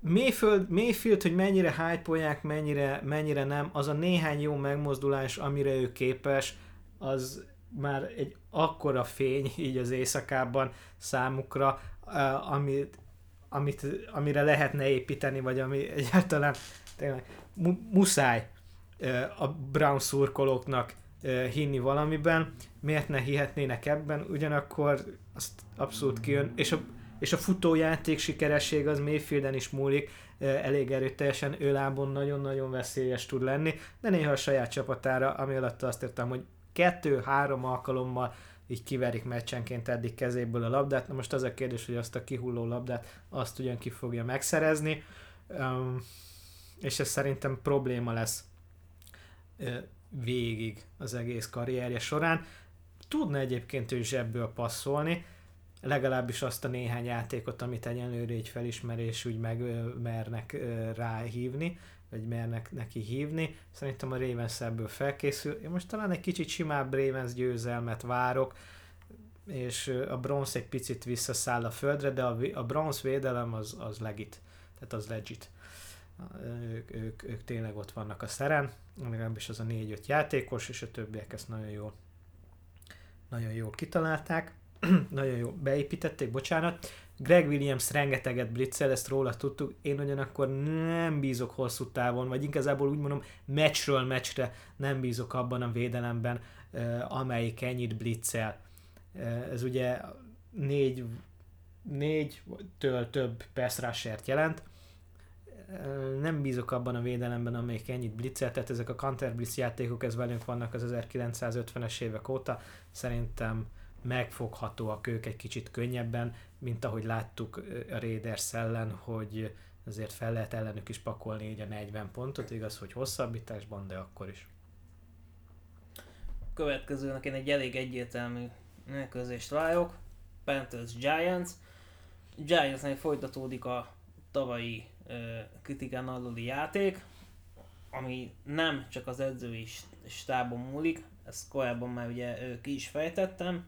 Mayfield, Mayfield hogy mennyire hype mennyire, mennyire nem, az a néhány jó megmozdulás, amire ő képes, az már egy akkora fény így az éjszakában számukra, amit, amit, amire lehetne építeni, vagy ami egyáltalán tényleg mu- muszáj a Brown szurkolóknak hinni valamiben, miért ne hihetnének ebben, ugyanakkor azt abszolút kijön, és a, és a futójáték sikeresség az Mayfielden is múlik, elég erőteljesen, ő lábon nagyon-nagyon veszélyes tud lenni, de néha a saját csapatára, ami alatt azt értem, hogy kettő-három alkalommal így kiverik meccsenként eddig kezéből a labdát. Na most az a kérdés, hogy azt a kihulló labdát azt ugyan ki fogja megszerezni, és ez szerintem probléma lesz végig az egész karrierje során. Tudna egyébként ő zsebből passzolni, legalábbis azt a néhány játékot, amit egyenlőre egy felismerés úgy megmernek ráhívni, vagy mernek neki hívni. Szerintem a Ravens ebből felkészül. Én most talán egy kicsit simább Ravens győzelmet várok, és a bronz egy picit visszaszáll a földre, de a, a bronz védelem az, az legit, tehát az legit ők, ők, ők tényleg ott vannak a szeren, legalábbis az a négy-öt játékos, és a többiek ezt nagyon jól, nagyon jól kitalálták, nagyon jól beépítették, bocsánat. Greg Williams rengeteget blitzel, ezt róla tudtuk, én ugyanakkor nem bízok hosszú távon, vagy igazából úgy mondom, meccsről meccsre nem bízok abban a védelemben, amelyik ennyit blitzel. Ez ugye négy, négy-től több pass jelent, nem bízok abban a védelemben, amelyik ennyit blitzelt, tehát ezek a counter blitz játékok, ez velünk vannak az 1950-es évek óta, szerintem megfoghatóak ők egy kicsit könnyebben, mint ahogy láttuk a Raiders ellen, hogy azért fel lehet ellenük is pakolni így a 40 pontot, igaz, hogy hosszabbításban, de akkor is. Következőnek én egy elég egyértelmű megközést várok. Panthers Giants. Giantsnél folytatódik a tavalyi kritikán aluli játék, ami nem csak az edzői stábon múlik, ezt korábban már ugye ki is fejtettem.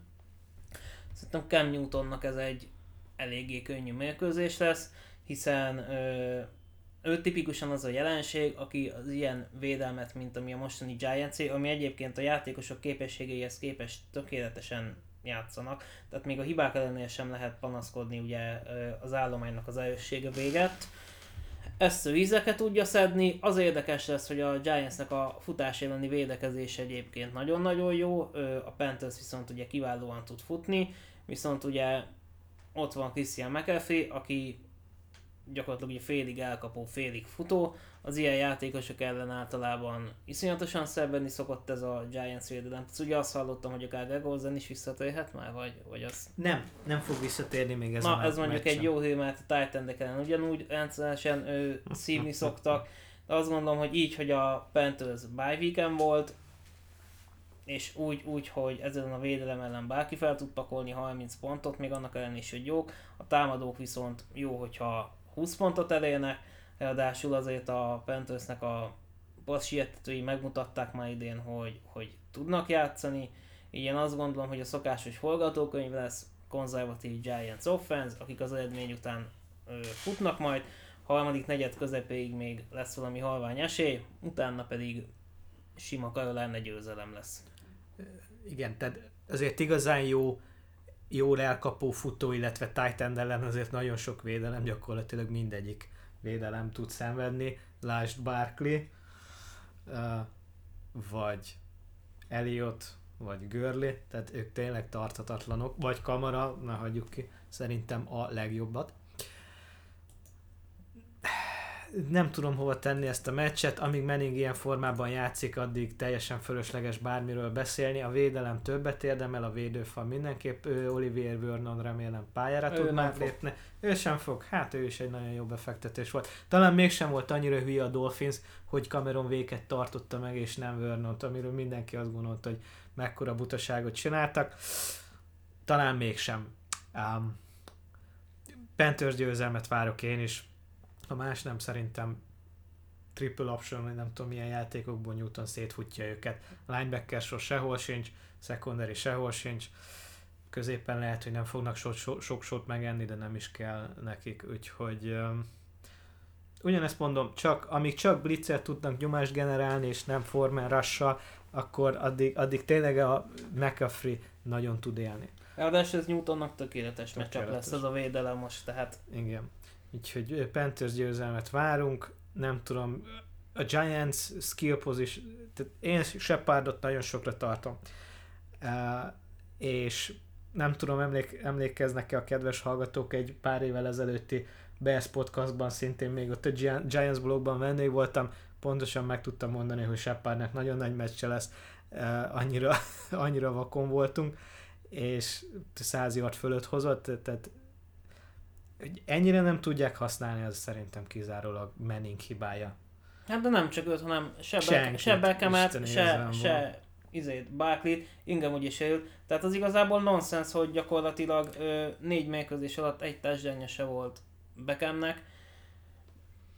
Szerintem Cam Newtonnak ez egy eléggé könnyű mérkőzés lesz, hiszen ö, ő tipikusan az a jelenség, aki az ilyen védelmet, mint ami a mostani giants ami egyébként a játékosok képességeihez képest tökéletesen játszanak, tehát még a hibák ellenére sem lehet panaszkodni ugye az állománynak az erőssége véget. Ezt a vízeket tudja szedni, az érdekes lesz, hogy a Giantsnek a futás elleni védekezés egyébként nagyon-nagyon jó, a Panthers viszont ugye kiválóan tud futni, viszont ugye ott van Christian McAfee, aki gyakorlatilag ugye félig elkapó, félig futó. Az ilyen játékosok ellen általában iszonyatosan szenvedni szokott ez a Giants védelem. Ugye azt hallottam, hogy akár Egolzen is visszatérhet már, vagy, vagy az? Nem, nem fog visszatérni még ez Na, a ez mondjuk meccsen. egy jó hő, mert a titan ellen ugyanúgy rendszeresen ő szívni szoktak. De azt gondolom, hogy így, hogy a Panthers bye weekend volt, és úgy, úgy, hogy ezen a védelem ellen bárki fel tud pakolni 30 pontot, még annak ellen is, hogy jók. A támadók viszont jó, hogyha 20 pontot elérnek, ráadásul azért a Panthersnek a passzsietetői megmutatták már idén, hogy, hogy tudnak játszani, így én azt gondolom, hogy a szokásos forgatókönyv lesz, konzervatív Giants offense, akik az eredmény után ö, futnak majd, harmadik negyed közepéig még lesz valami halvány esély, utána pedig sima Carolina győzelem lesz. Igen, tehát azért igazán jó jó elkapó futó, illetve Titan ellen azért nagyon sok védelem, gyakorlatilag mindegyik védelem tud szenvedni. Lásd Barkley, vagy Elliot, vagy Görli, tehát ők tényleg tartatatlanok, vagy Kamara, ne hagyjuk ki, szerintem a legjobbat nem tudom hova tenni ezt a meccset, amíg Manning ilyen formában játszik, addig teljesen fölösleges bármiről beszélni. A védelem többet érdemel, a védőfal mindenképp ő, Olivier Vernon remélem pályára ő tud már lépni. Ő sem fog, hát ő is egy nagyon jó befektetés volt. Talán mégsem volt annyira hülye a Dolphins, hogy Cameron Véket tartotta meg, és nem Vernont, amiről mindenki azt gondolta, hogy mekkora butaságot csináltak. Talán mégsem. Um, Panthers győzelmet várok én is, ha más nem, szerintem triple option, vagy nem tudom milyen játékokból Newton szétfutja őket. A linebacker sor sehol sincs, secondary sehol sincs, középen lehet, hogy nem fognak so, so, sok sót megenni, de nem is kell nekik, úgyhogy um, ugyanezt mondom, csak, amíg csak blitzer tudnak nyomást generálni, és nem formen rassal, akkor addig, addig tényleg a McAfee nagyon tud élni. Ráadásul ez Newtonnak tökéletes, tökéletes. csak lesz ez a védelem most, tehát... Igen. Úgyhogy Panthers győzelmet várunk, nem tudom, a Giants skill position, tehát én Shepardot nagyon sokra tartom. Uh, és nem tudom, emlék, emlékeznek-e a kedves hallgatók egy pár évvel ezelőtti Bears podcastban, szintén még ott a Giants blogban vendég voltam, pontosan meg tudtam mondani, hogy Shepardnek nagyon nagy meccse lesz, uh, annyira, annyira vakon voltunk, és 100 yard fölött hozott, tehát hogy ennyire nem tudják használni, az szerintem kizárólag Manning hibája. Hát de nem csak őt, hanem se, Senkit, se Beckhamet, se, se izét, Barkley, Ingram úgyis él. Tehát az igazából nonsens, hogy gyakorlatilag ö, négy mérkőzés alatt egy társadalnya se volt Beckhamnek.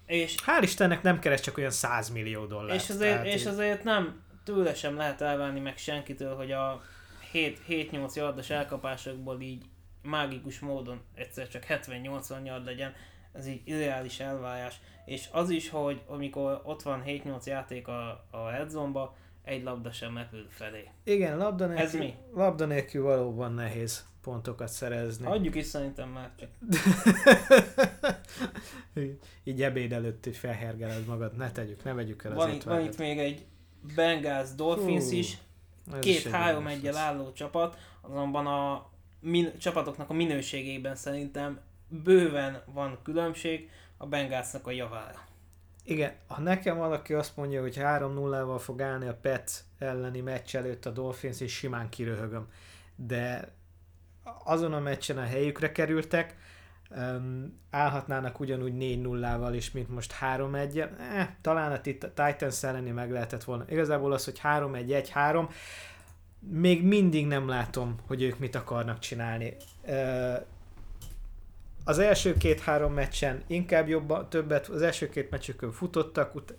És, Hál' Istennek nem keres csak olyan 100 millió dollár. És azért, és azért nem tőle sem lehet elvárni meg senkitől, hogy a 7-8 yardos elkapásokból így mágikus módon egyszer csak 70-80 yard legyen, ez így ideális elvárás. És az is, hogy amikor ott van 7-8 játék a, a headzone egy labda sem repül felé. Igen, labda nélkül, ez mi? labda nélkül valóban nehéz pontokat szerezni. Adjuk is szerintem már csak. így ebéd előtt is felhergeled magad, ne tegyük, ne vegyük el az van, itt, van itt még egy Bengals Dolphins Hú, is, két-három egyel álló csapat, azonban a min- csapatoknak a minőségében szerintem bőven van különbség a Bengalsnak a javára. Igen, ha nekem valaki azt mondja, hogy 3-0-val fog állni a Pets elleni meccs előtt a Dolphins, és simán kiröhögöm. De azon a meccsen a helyükre kerültek, um, állhatnának ugyanúgy 4-0-val is, mint most 3-1 eh, talán a Titans elleni meg lehetett volna. Igazából az, hogy 3-1-1-3, még mindig nem látom, hogy ők mit akarnak csinálni. Az első két-három meccsen inkább jobban, többet, az első két meccsükön futottak, ut-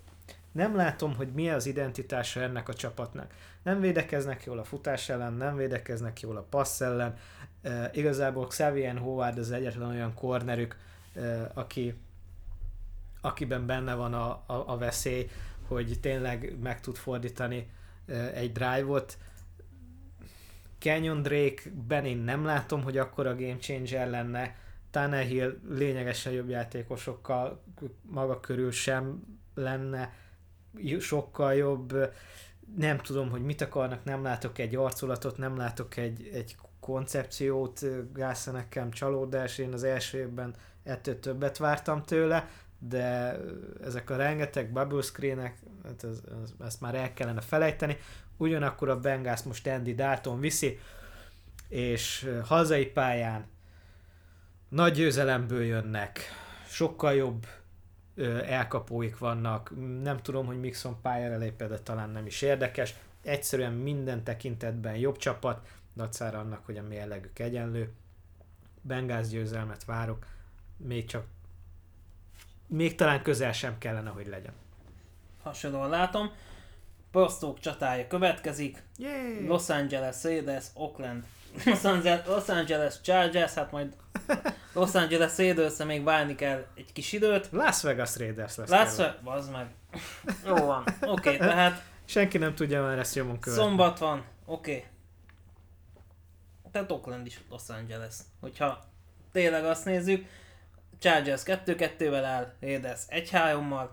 nem látom, hogy mi az identitása ennek a csapatnak. Nem védekeznek jól a futás ellen, nem védekeznek jól a passz ellen. E, igazából Xavier Howard az egyetlen olyan cornerük, e, aki, akiben benne van a, a, a veszély, hogy tényleg meg tud fordítani e, egy drive-ot. Canyon Drake-ben én nem látom, hogy akkor a game changer lenne. Tannehill lényegesen jobb játékosokkal maga körül sem lenne sokkal jobb, nem tudom, hogy mit akarnak, nem látok egy arculatot, nem látok egy, egy koncepciót, Gászа nekem csalódás, én az első évben ettől többet vártam tőle, de ezek a rengeteg bubble screenek, hát ez, ez, ezt már el kellene felejteni, ugyanakkor a Bengals most Andy Dalton viszi, és hazai pályán nagy győzelemből jönnek, sokkal jobb elkapóik vannak, nem tudom, hogy Mixon pályára lépett, de talán nem is érdekes. Egyszerűen minden tekintetben jobb csapat, dacára annak, hogy a mérlegük egyenlő. Bengáz győzelmet várok, még csak még talán közel sem kellene, hogy legyen. Hasonlóan látom. Posztók csatája következik. Yay! Los Angeles Raiders, Oakland. Los Angeles, Los Angeles Chargers, hát majd Los Angeles raiders még várni kell egy kis időt. Las Vegas Raiders lesz. Las Vegas, bazd meg. Jó van, oké, okay, tehát... Senki nem tudja már ezt jomon követni. Szombat van, oké. Okay. Tehát Oakland is Los Angeles. Hogyha tényleg azt nézzük, Chargers 2-2-vel áll, Raiders 1-3-mal.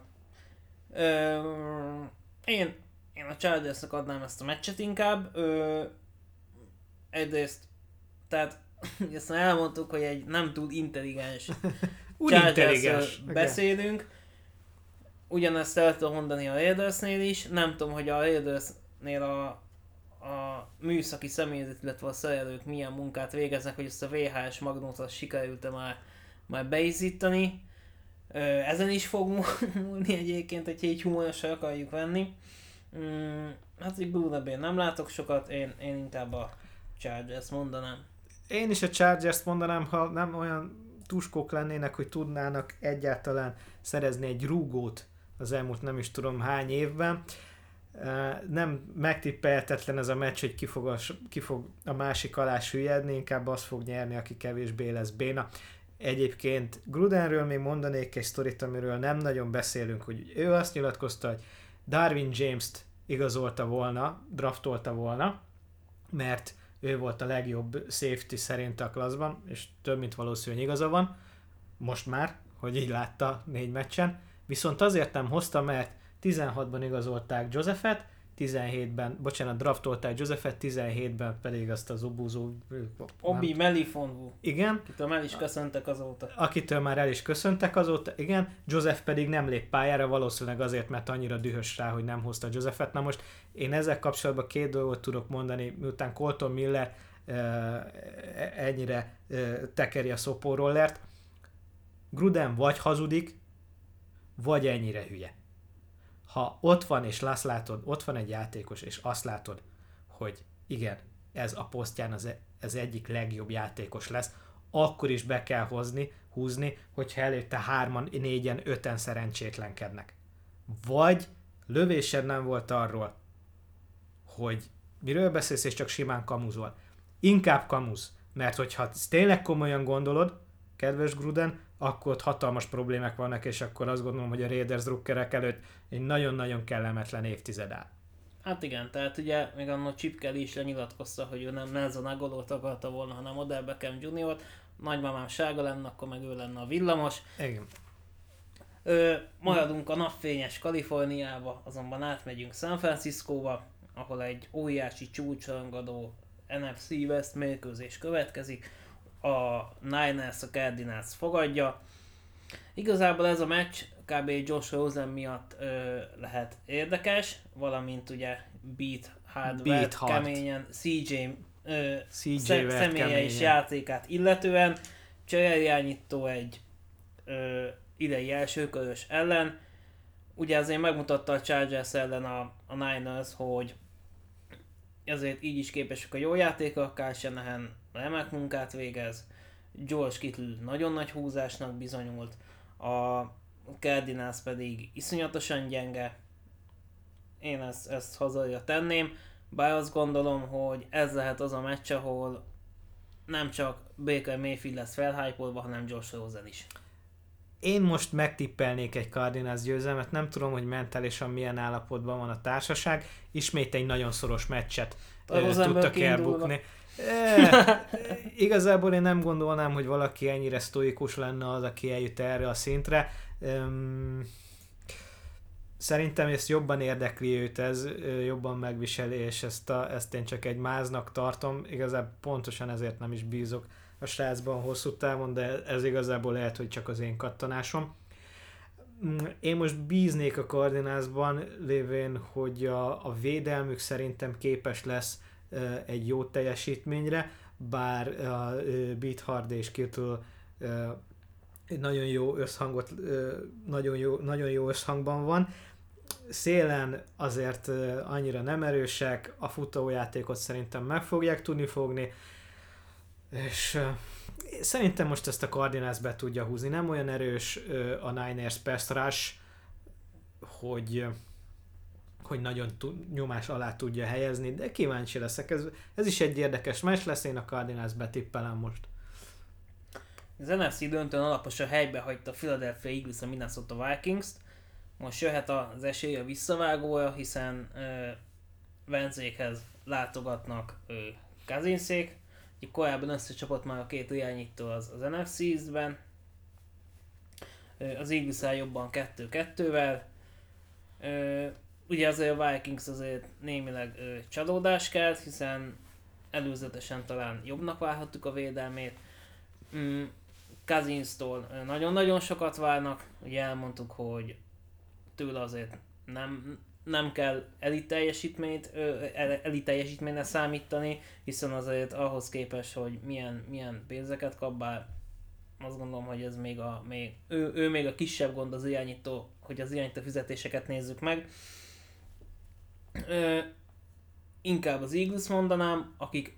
én, én a Chargersnek adnám ezt a meccset inkább. Ö, egyrészt, tehát ezt már elmondtuk, hogy egy nem túl intelligens intelligens beszélünk. Okay. Ugyanezt el tudom mondani a Raidersnél is. Nem tudom, hogy a Raidersnél a, a műszaki személyzet, illetve a szerelők milyen munkát végeznek, hogy ezt a VHS magnót sikerült-e már, már beizítani. Ezen is fog múlni egyébként, hogy így humorosra akarjuk venni. Mm, hát így Blue nem látok sokat, én, én inkább a Chargers mondanám. Én is a Chargers mondanám, ha nem olyan tuskók lennének, hogy tudnának egyáltalán szerezni egy rúgót az elmúlt nem is tudom hány évben. Nem megtippelhetetlen ez a meccs, hogy ki fog a, ki fog a másik alá süllyedni, inkább az fog nyerni, aki kevésbé lesz béna. Egyébként Grudenről még mondanék egy sztorit, amiről nem nagyon beszélünk, hogy ő azt nyilatkozta, hogy Darwin James-t igazolta volna, draftolta volna, mert ő volt a legjobb safety szerint a klaszban, és több mint valószínű, hogy igaza van, most már, hogy így látta négy meccsen, viszont azért nem hozta, mert 16-ban igazolták Josephet, 17-ben, bocsánat, draftolták Josephet, 17-ben pedig azt az obúzó... Obi Melifonvu. Igen. Akitől el is köszöntek azóta. Akitől már el is köszöntek azóta, igen. Joseph pedig nem lép pályára, valószínűleg azért, mert annyira dühös rá, hogy nem hozta Josephet. Na most én ezzel kapcsolatban két dolgot tudok mondani, miután Colton Miller uh, ennyire uh, tekeri a szopórollert. Gruden vagy hazudik, vagy ennyire hülye ha ott van és azt látod, ott van egy játékos, és azt látod, hogy igen, ez a posztján az, az egyik legjobb játékos lesz, akkor is be kell hozni, húzni, hogyha előtte hárman, négyen, öten szerencsétlenkednek. Vagy lövésed nem volt arról, hogy miről beszélsz, és csak simán kamuzol. Inkább kamuz, mert hogyha tényleg komolyan gondolod, kedves Gruden, akkor ott hatalmas problémák vannak, és akkor azt gondolom, hogy a Raiders drukkerek előtt egy nagyon-nagyon kellemetlen évtized áll. Hát igen, tehát ugye még annak Chip Kelly is lenyilatkozta, hogy ő nem Nelson Agolót akarta volna, hanem Odell Beckham Jr. Nagymamám sárga lenne, akkor meg ő lenne a villamos. Igen. Ö, maradunk a napfényes Kaliforniába, azonban átmegyünk San Franciscóba, ahol egy óriási csúcsrangadó NFC West mérkőzés következik a Niners a Cardinals fogadja. Igazából ez a meccs kb. Josh Rosen miatt ö, lehet érdekes, valamint ugye Beat Hard, Beat hard. keményen CJ, ö, CJ sze, személye keményen. és játékát illetően. Csereljányító egy ö, idei elsőkörös ellen. Ugye azért megmutatta a Chargers ellen a, a Niners, hogy ezért így is képesek a jó játékok, Kyle Shanahan remek munkát végez, George Kittle nagyon nagy húzásnak bizonyult, a Cardinals pedig iszonyatosan gyenge. Én ezt, ezt hazaja tenném, bár azt gondolom, hogy ez lehet az a meccs, ahol nem csak Baker Mayfield lesz felhájpolva, hanem Josh Rosen is. Én most megtippelnék egy Cardinals győzelmet, nem tudom, hogy mentálisan milyen állapotban van a társaság. Ismét egy nagyon szoros meccset A Rosenberg tudtak elbukni. E, igazából én nem gondolnám, hogy valaki ennyire sztoikus lenne az, aki eljut erre a szintre. Szerintem ezt jobban érdekli őt ez, jobban megviseli, és ezt, a, ezt én csak egy máznak tartom. Igazából pontosan ezért nem is bízok a srácban hosszú távon, de ez igazából lehet, hogy csak az én kattanásom. Mm, én most bíznék a Cardinalsban, lévén, hogy a, a védelmük szerintem képes lesz egy jó teljesítményre, bár Beat Hard és Kittle nagyon jó összhangot, nagyon jó, nagyon jó összhangban van. Szélen azért annyira nem erősek, a futójátékot szerintem meg fogják tudni fogni, és szerintem most ezt a Cardinals be tudja húzni. Nem olyan erős a Niners pass rush, hogy hogy nagyon nyomás alá tudja helyezni, de kíváncsi leszek. Ez, ez is egy érdekes meccs lesz, én a Cardinals betippelem most. Az NFC döntőn alaposan helybe hagyta a Philadelphia Eagles a Minnesota Vikings-t. Most jöhet az esély a visszavágója, hiszen uh, Venzékhez látogatnak uh, Kazinszék. Korábban összecsapott már a két irányító az, az NFC East-ben. Uh, az Eagles jobban 2-2-vel. Ugye azért a Vikings azért némileg ö, csalódás kelt, hiszen előzetesen talán jobbnak várhattuk a védelmét. Mm, Kazinstól nagyon-nagyon sokat várnak, ugye elmondtuk, hogy tőle azért nem, nem kell elit teljesítményt, elit számítani, hiszen azért ahhoz képest, hogy milyen, milyen pénzeket kap, bár azt gondolom, hogy ez még a, még, ő, ő még a kisebb gond az irányító, hogy az irányító fizetéseket nézzük meg. Ö, inkább az Eagles mondanám, akik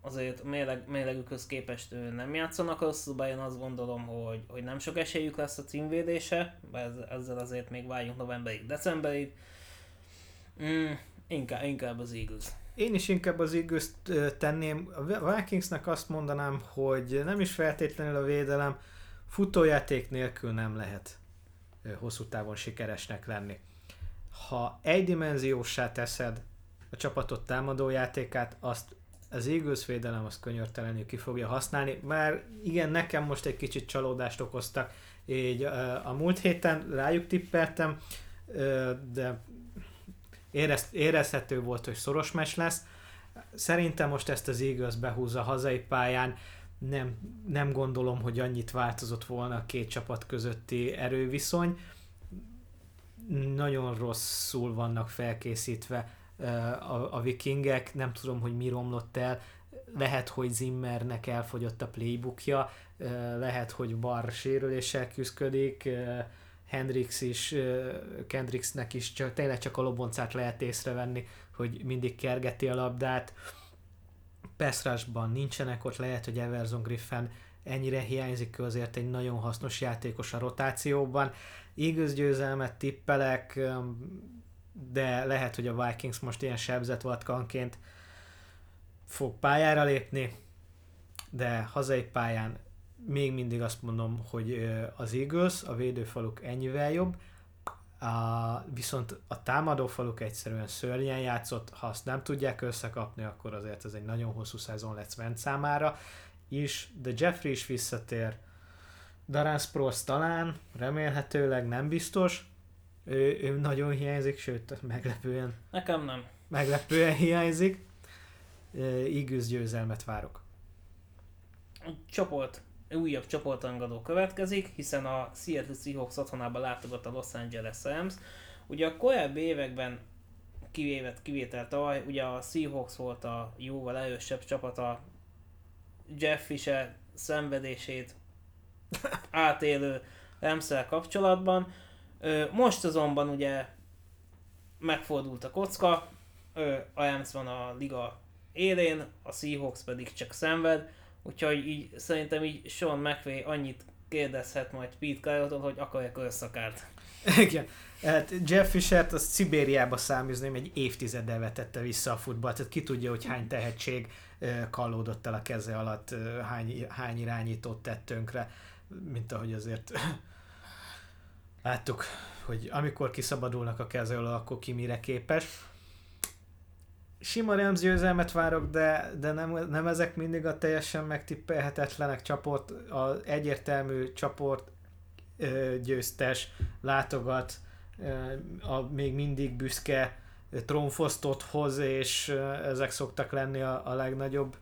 azért méleg, mélegükhöz képest nem játszanak rosszul, bár én azt gondolom, hogy, hogy nem sok esélyük lesz a címvédése, bár ezzel azért még várjunk novemberig, decemberig. Mm, inkább, inkább az Eagles. Én is inkább az eagles tenném. A Vikingsnek azt mondanám, hogy nem is feltétlenül a védelem, futójáték nélkül nem lehet hosszú távon sikeresnek lenni ha egydimenziósá teszed a csapatot támadójátékát, azt az Eagles védelem azt könyörtelenül ki fogja használni, már igen, nekem most egy kicsit csalódást okoztak, így a múlt héten rájuk tippeltem, de érez, érezhető volt, hogy szoros mes lesz. Szerintem most ezt az Eagles behúzza hazai pályán, nem, nem gondolom, hogy annyit változott volna a két csapat közötti erőviszony nagyon rosszul vannak felkészítve a, a vikingek, nem tudom, hogy mi romlott el, lehet, hogy Zimmernek elfogyott a playbookja, lehet, hogy Bar sérüléssel küzdik, Hendrix is, Kendrixnek is csak, tényleg csak a loboncát lehet észrevenni, hogy mindig kergeti a labdát. Peszrásban nincsenek ott, lehet, hogy Everson Griffin ennyire hiányzik, azért egy nagyon hasznos játékos a rotációban. Eagles győzelmet tippelek, de lehet, hogy a Vikings most ilyen sebzett vatkanként fog pályára lépni, de hazai pályán még mindig azt mondom, hogy az Eagles, a védőfaluk ennyivel jobb, a, viszont a támadófaluk egyszerűen szörnyen játszott, ha azt nem tudják összekapni, akkor azért ez egy nagyon hosszú szezon lesz Vent számára is, de Jeffrey is visszatér, Sproles talán, remélhetőleg nem biztos, ő, ő nagyon hiányzik, sőt, meglepően. Nekem nem. Meglepően hiányzik. Eagles győzelmet várok. A csoport, újabb csoportangadó következik, hiszen a Seattle Seahawks otthonában látogat a Los Angeles Rams. Ugye a korábbi években kivévet kivétel tavaly, ugye a Seahawks volt a jóval erősebb csapata, Jeff Fisher szenvedését átélő remszel kapcsolatban. Most azonban ugye megfordult a kocka, a Rams van a liga élén, a Seahawks pedig csak szenved, úgyhogy így szerintem így Sean McVay annyit kérdezhet majd Pete Carrolltól, hogy akarja körszakárt. Igen. Hát Jeff Fisher-t azt Szibériába száműzném, egy évtizeddel vetette vissza a futballt, tehát ki tudja, hogy hány tehetség kallódott el a keze alatt, hány, hány irányítót tett tönkre, mint ahogy azért láttuk, hogy amikor kiszabadulnak a keze alól, akkor ki mire képes. Sima Rams győzelmet várok, de, de nem, nem ezek mindig a teljesen megtippelhetetlenek csaport, az egyértelmű csoport ö, győztes látogat, ö, a még mindig büszke ö, trónfosztot hoz, és ö, ezek szoktak lenni a, a legnagyobb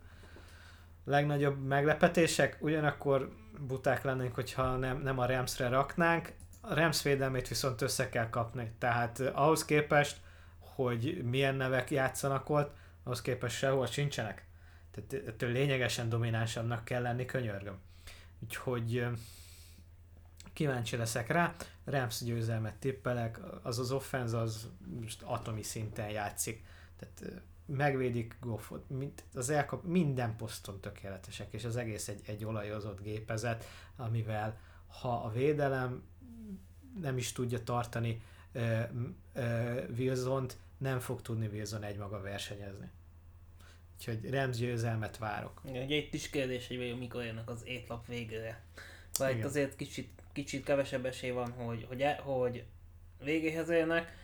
legnagyobb meglepetések, ugyanakkor buták lennénk, hogyha nem, nem a Ramsre raknánk, a Rams védelmét viszont össze kell kapni, tehát eh, ahhoz képest, hogy milyen nevek játszanak ott, ahhoz képest sehol sincsenek. Tehát ettől lényegesen dominánsabbnak kell lenni, könyörgöm. Úgyhogy eh, kíváncsi leszek rá. Rams győzelmet tippelek, az az offenz az most atomi szinten játszik. Tehát eh, megvédik Goffot, mint az elkap, minden poszton tökéletesek, és az egész egy, egy olajozott gépezet, amivel ha a védelem nem is tudja tartani uh, uh, Wilson-t, nem fog tudni Wilson egymaga versenyezni. Úgyhogy Rams győzelmet várok. Igen, ugye itt is kérdés, hogy mikor jönnek az étlap végére. Vagy itt azért kicsit, kicsit kevesebb esély van, hogy, hogy, e, hogy végéhez érnek.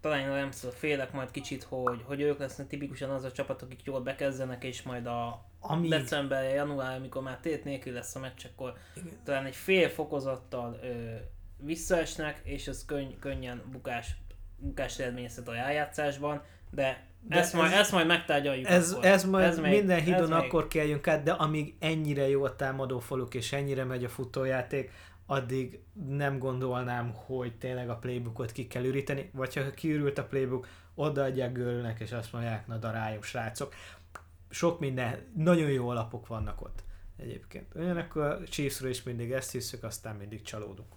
Talán nem félek majd kicsit, hogy, hogy ők lesznek tipikusan az a csapat, akik jól bekezdenek, és majd a Amíg... december, január, amikor már tét nélkül lesz a meccs, akkor Igen. talán egy fél fokozattal ö, visszaesnek, és ez könny, könnyen bukás, bukás eredményezhet a rájátszásban, de, de ezt, ez, majd, ezt majd megtárgyaljuk. Ez, akkor. ez majd ez minden még, hídon ez akkor még... kelljünk át, de amíg ennyire jó a támadó faluk, és ennyire megy a futójáték, addig nem gondolnám, hogy tényleg a playbookot ki kell üríteni, vagy ha kiürült a playbook, odaadják Görülnek, és azt mondják, na daráljunk srácok. Sok minden, nagyon jó alapok vannak ott egyébként. Ugyanakkor a Chiefsről is mindig ezt hiszük, aztán mindig csalódunk.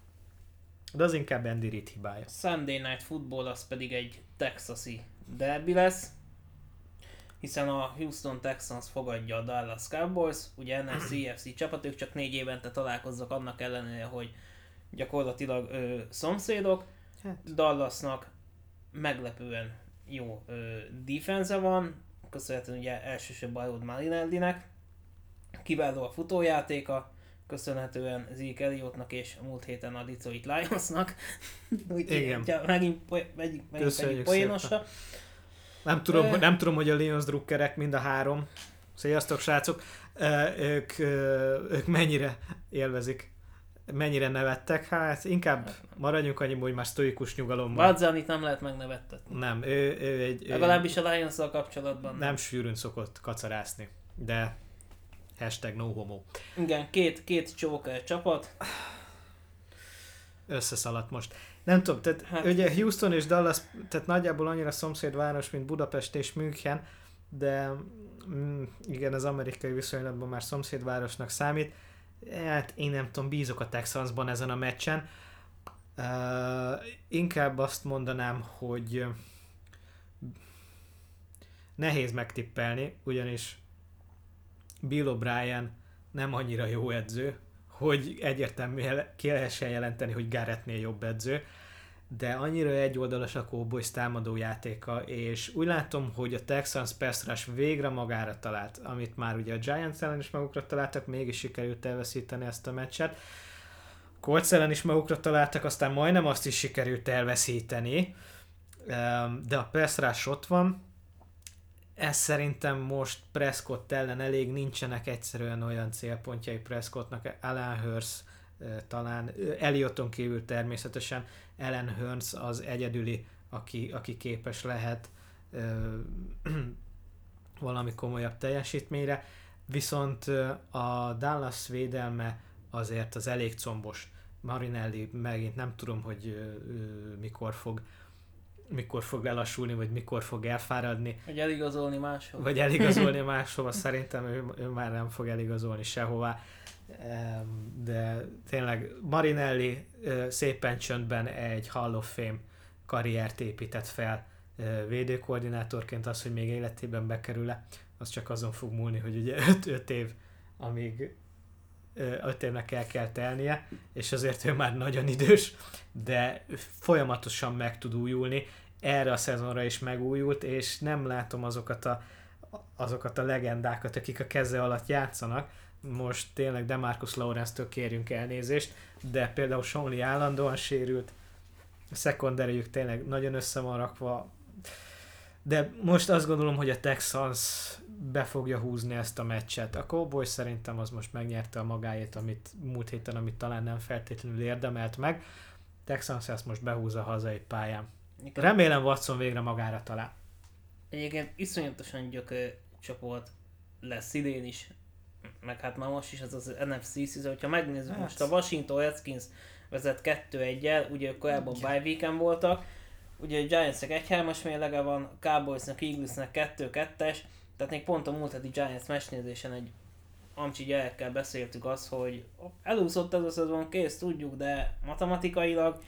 De az inkább Andy Reid hibája. Sunday Night Football az pedig egy texasi derby lesz, hiszen a Houston Texans fogadja a Dallas Cowboys, ugye NFC CFC csapat, ők csak négy évente találkoznak annak ellenére, hogy gyakorlatilag ö, szomszédok. Hát. Dallasnak meglepően jó ö, defense van, köszönhetően ugye elsősorban Rod Marinelli-nek, kiváló a futójátéka, köszönhetően Zeke Elliottnak és múlt héten a Detroit Lionsnak. Úgy, Igen. Ugye, megint, megint, megint poénosra. Nem tudom, uh, nem tudom, hogy a Lions drukkerek mind a három. Sziasztok, srácok! Ők, ők mennyire élvezik mennyire nevettek, hát inkább maradjunk annyi, hogy már sztoikus nyugalomban. Badzanit nem lehet megnevettetni. Nem, ő, ő egy... Legalábbis a lions kapcsolatban. Nem, nem sűrűn szokott kacarászni, de Hashtag no homo. Igen, két, két csóker csapat. Összeszaladt most. Nem tudom, tehát hát. ugye Houston és Dallas, tehát nagyjából annyira szomszédváros, mint Budapest és München, de mm, igen, az amerikai viszonylatban már szomszédvárosnak számít. Hát én nem tudom, bízok a Texansban ezen a meccsen. Uh, inkább azt mondanám, hogy nehéz megtippelni, ugyanis Bill O'Brien nem annyira jó edző, hogy egyértelműen ki lehessen jelenteni, hogy Garrettnél jobb edző, de annyira egyoldalas a Cowboys támadó játéka, és úgy látom, hogy a Texans pass végre magára talált, amit már ugye a Giants ellen is magukra találtak, mégis sikerült elveszíteni ezt a meccset. Colts ellen is magukra találtak, aztán majdnem azt is sikerült elveszíteni, de a pass ott van, ez szerintem most Prescott ellen elég, nincsenek egyszerűen olyan célpontjai Prescottnak, Alan Hurst talán, Ellioton kívül természetesen, Ellen Hurst az egyedüli, aki, aki képes lehet ö, valami komolyabb teljesítményre, viszont a Dallas védelme azért az elég combos. Marinelli megint nem tudom, hogy ö, mikor fog mikor fog lelassulni, vagy mikor fog elfáradni. Vagy eligazolni máshova. Vagy eligazolni máshova, szerintem ő, ő már nem fog eligazolni sehová. De tényleg Marinelli szépen csöndben egy Hall of Fame karriert épített fel védőkoordinátorként az, hogy még életében bekerül-e, az csak azon fog múlni, hogy ugye 5 év, amíg 5 évnek el kell telnie, és azért ő már nagyon idős, de folyamatosan meg tud újulni, erre a szezonra is megújult, és nem látom azokat a, azokat a legendákat, akik a keze alatt játszanak. Most tényleg Demarcus Lawrence-től kérjünk elnézést, de például Sonli állandóan sérült, a secondary tényleg nagyon össze van rakva, de most azt gondolom, hogy a Texans be fogja húzni ezt a meccset. A Cowboys szerintem az most megnyerte a magáét, amit múlt héten, amit talán nem feltétlenül érdemelt meg. Texans ezt most behúzza hazai pályán. Remélem Watson végre magára talál. Egyébként iszonyatosan gyökő csoport lesz idén is, meg hát már most is ez az NFC szíze, hogyha megnézzük hát. most a Washington Redskins vezet 2-1-el, ugye korábban bye weekend voltak, ugye a Giantsnek 1-3-as mérlege van, Cowboysnak, Eaglesnek 2-2-es, tehát még pont a múlt heti Giants mesnézésen egy amcsi gyerekkel beszéltük azt, hogy elúszott ez a szezon, kész, tudjuk, de matematikailag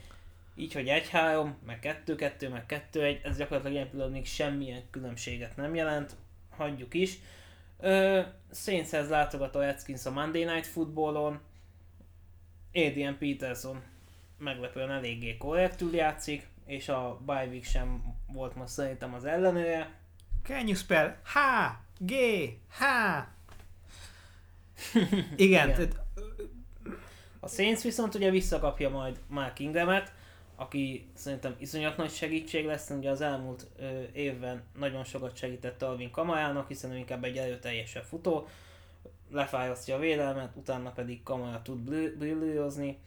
így, hogy 1-3, meg 2-2, meg 2-1, ez gyakorlatilag ilyen pillanatban még semmilyen különbséget nem jelent, hagyjuk is. Saintshez látogat a Redskins a Monday Night Footballon, Adrian Peterson meglepően eléggé korrektül játszik, és a bye week sem volt most szerintem az ellenője. Can you spell H, G, H? Igen. Igen. A Saints viszont ugye visszakapja majd Mark Ingramet, aki szerintem iszonyat nagy segítség lesz, ugye az elmúlt ö, évben nagyon sokat segített Alvin Kamajának, hiszen ő inkább egy erőteljesebb futó, lefájasztja a védelmet, utána pedig Kamaja tud brillírozni.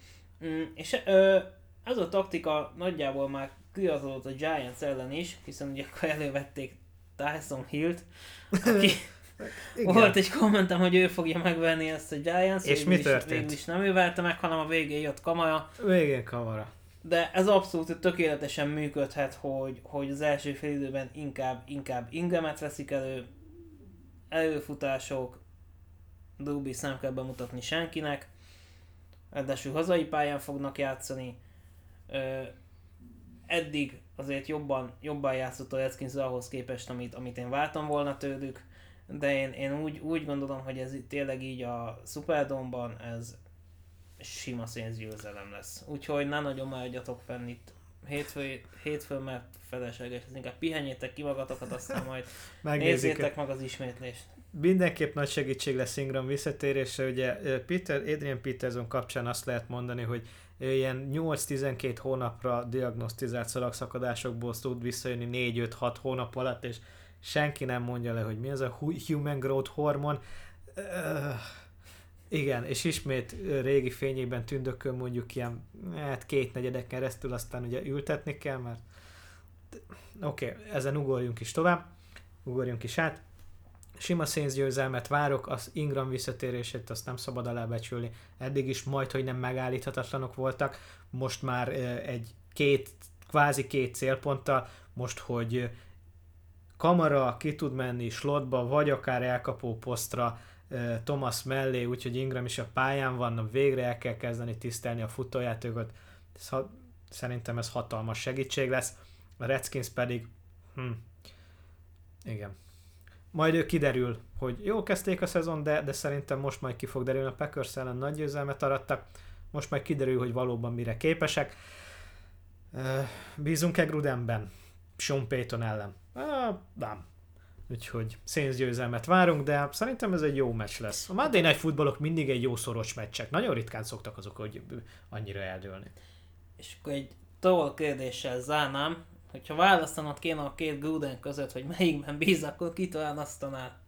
Mm, és ö, az a taktika nagyjából már kiadott a Giants ellen is, hiszen ugye akkor elővették Tyson Hill-t, aki Igen. volt egy kommentem, hogy ő fogja megvenni ezt a Giants, és mi történt? Végül is nem ő vette meg, hanem a végén jött Kamara. Végén Kamara de ez abszolút tökéletesen működhet, hogy, hogy az első fél időben inkább, inkább Ingemet veszik elő, előfutások, Dubis nem kell bemutatni senkinek, ráadásul hazai pályán fognak játszani. Ö, eddig azért jobban, jobban játszott a Redskins ahhoz képest, amit, amit én vártam volna tőlük, de én, én úgy, úgy gondolom, hogy ez tényleg így a Superdomban ez, sima szénzgyőzelem lesz. Úgyhogy ne nagyon maradjatok fenn itt hétfő, hétfő mert felesleges, ez inkább pihenjétek ki magatokat, aztán majd nézzétek meg az ismétlést. Mindenképp nagy segítség lesz Ingram visszatérése, ugye Peter, Adrian Peterson kapcsán azt lehet mondani, hogy ilyen 8-12 hónapra diagnosztizált szalagszakadásokból tud visszajönni 4-5-6 hónap alatt, és senki nem mondja le, hogy mi az a human growth hormon. Igen, és ismét régi fényében tündökön mondjuk ilyen hát két negyedek keresztül, aztán ugye ültetni kell, mert oké, okay, ezen ugorjunk is tovább, ugorjunk is át. Sima Saints győzelmet várok, az Ingram visszatérését azt nem szabad alábecsülni. Eddig is majd, hogy nem megállíthatatlanok voltak, most már egy két, kvázi két célponttal, most, hogy kamera ki tud menni slotba, vagy akár elkapó posztra, Thomas mellé, úgyhogy Ingram is a pályán van, végre el kell kezdeni tisztelni a futójátékot. Ez, szerintem ez hatalmas segítség lesz. A Redskins pedig, hm, igen. Majd ő kiderül, hogy jó kezdték a szezon, de, de szerintem most majd ki fog derülni. A Packers ellen nagy győzelmet arattak, most majd kiderül, hogy valóban mire képesek. Bízunk-e Grudenben? Sean Payton ellen? Uh, nem Úgyhogy Saints győzelmet várunk, de szerintem ez egy jó meccs lesz. A Monday Night Footballok mindig egy jó szoros meccsek. Nagyon ritkán szoktak azok, hogy annyira eldőlni. És akkor egy toll kérdéssel zárnám, hogyha választanod kéne a két Gruden között, hogy melyikben bíz, akkor kit választanál?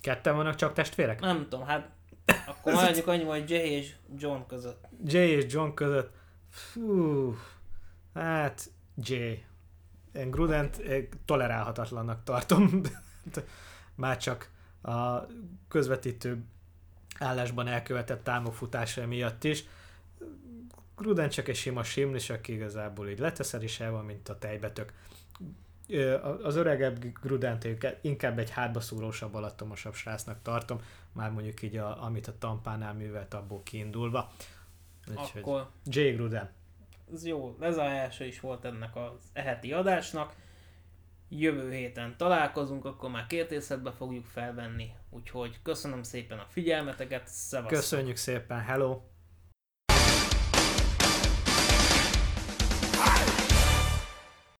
Ketten vannak csak testvérek? Nem tudom, hát akkor mondjuk annyi, hogy Jay és John között. Jay és John között. Fú, hát Jay. Én Grudent okay. tolerálhatatlannak tartom. már csak a közvetítő állásban elkövetett támogfutása miatt is. Gruden csak egy sima simlis, aki igazából így leteszed is el van, mint a tejbetök. Az öregebb Grudent inkább egy hátbaszúrósabb, alattomosabb srácnak tartom, már mondjuk így, a, amit a Tampánál művelt, abból kiindulva. Úgyhogy Akkor... J. Gruden. Ez jó, lezárása is volt ennek az eheti adásnak jövő héten találkozunk, akkor már két fogjuk felvenni. Úgyhogy köszönöm szépen a figyelmeteket, szevasztok! Köszönjük szépen, hello!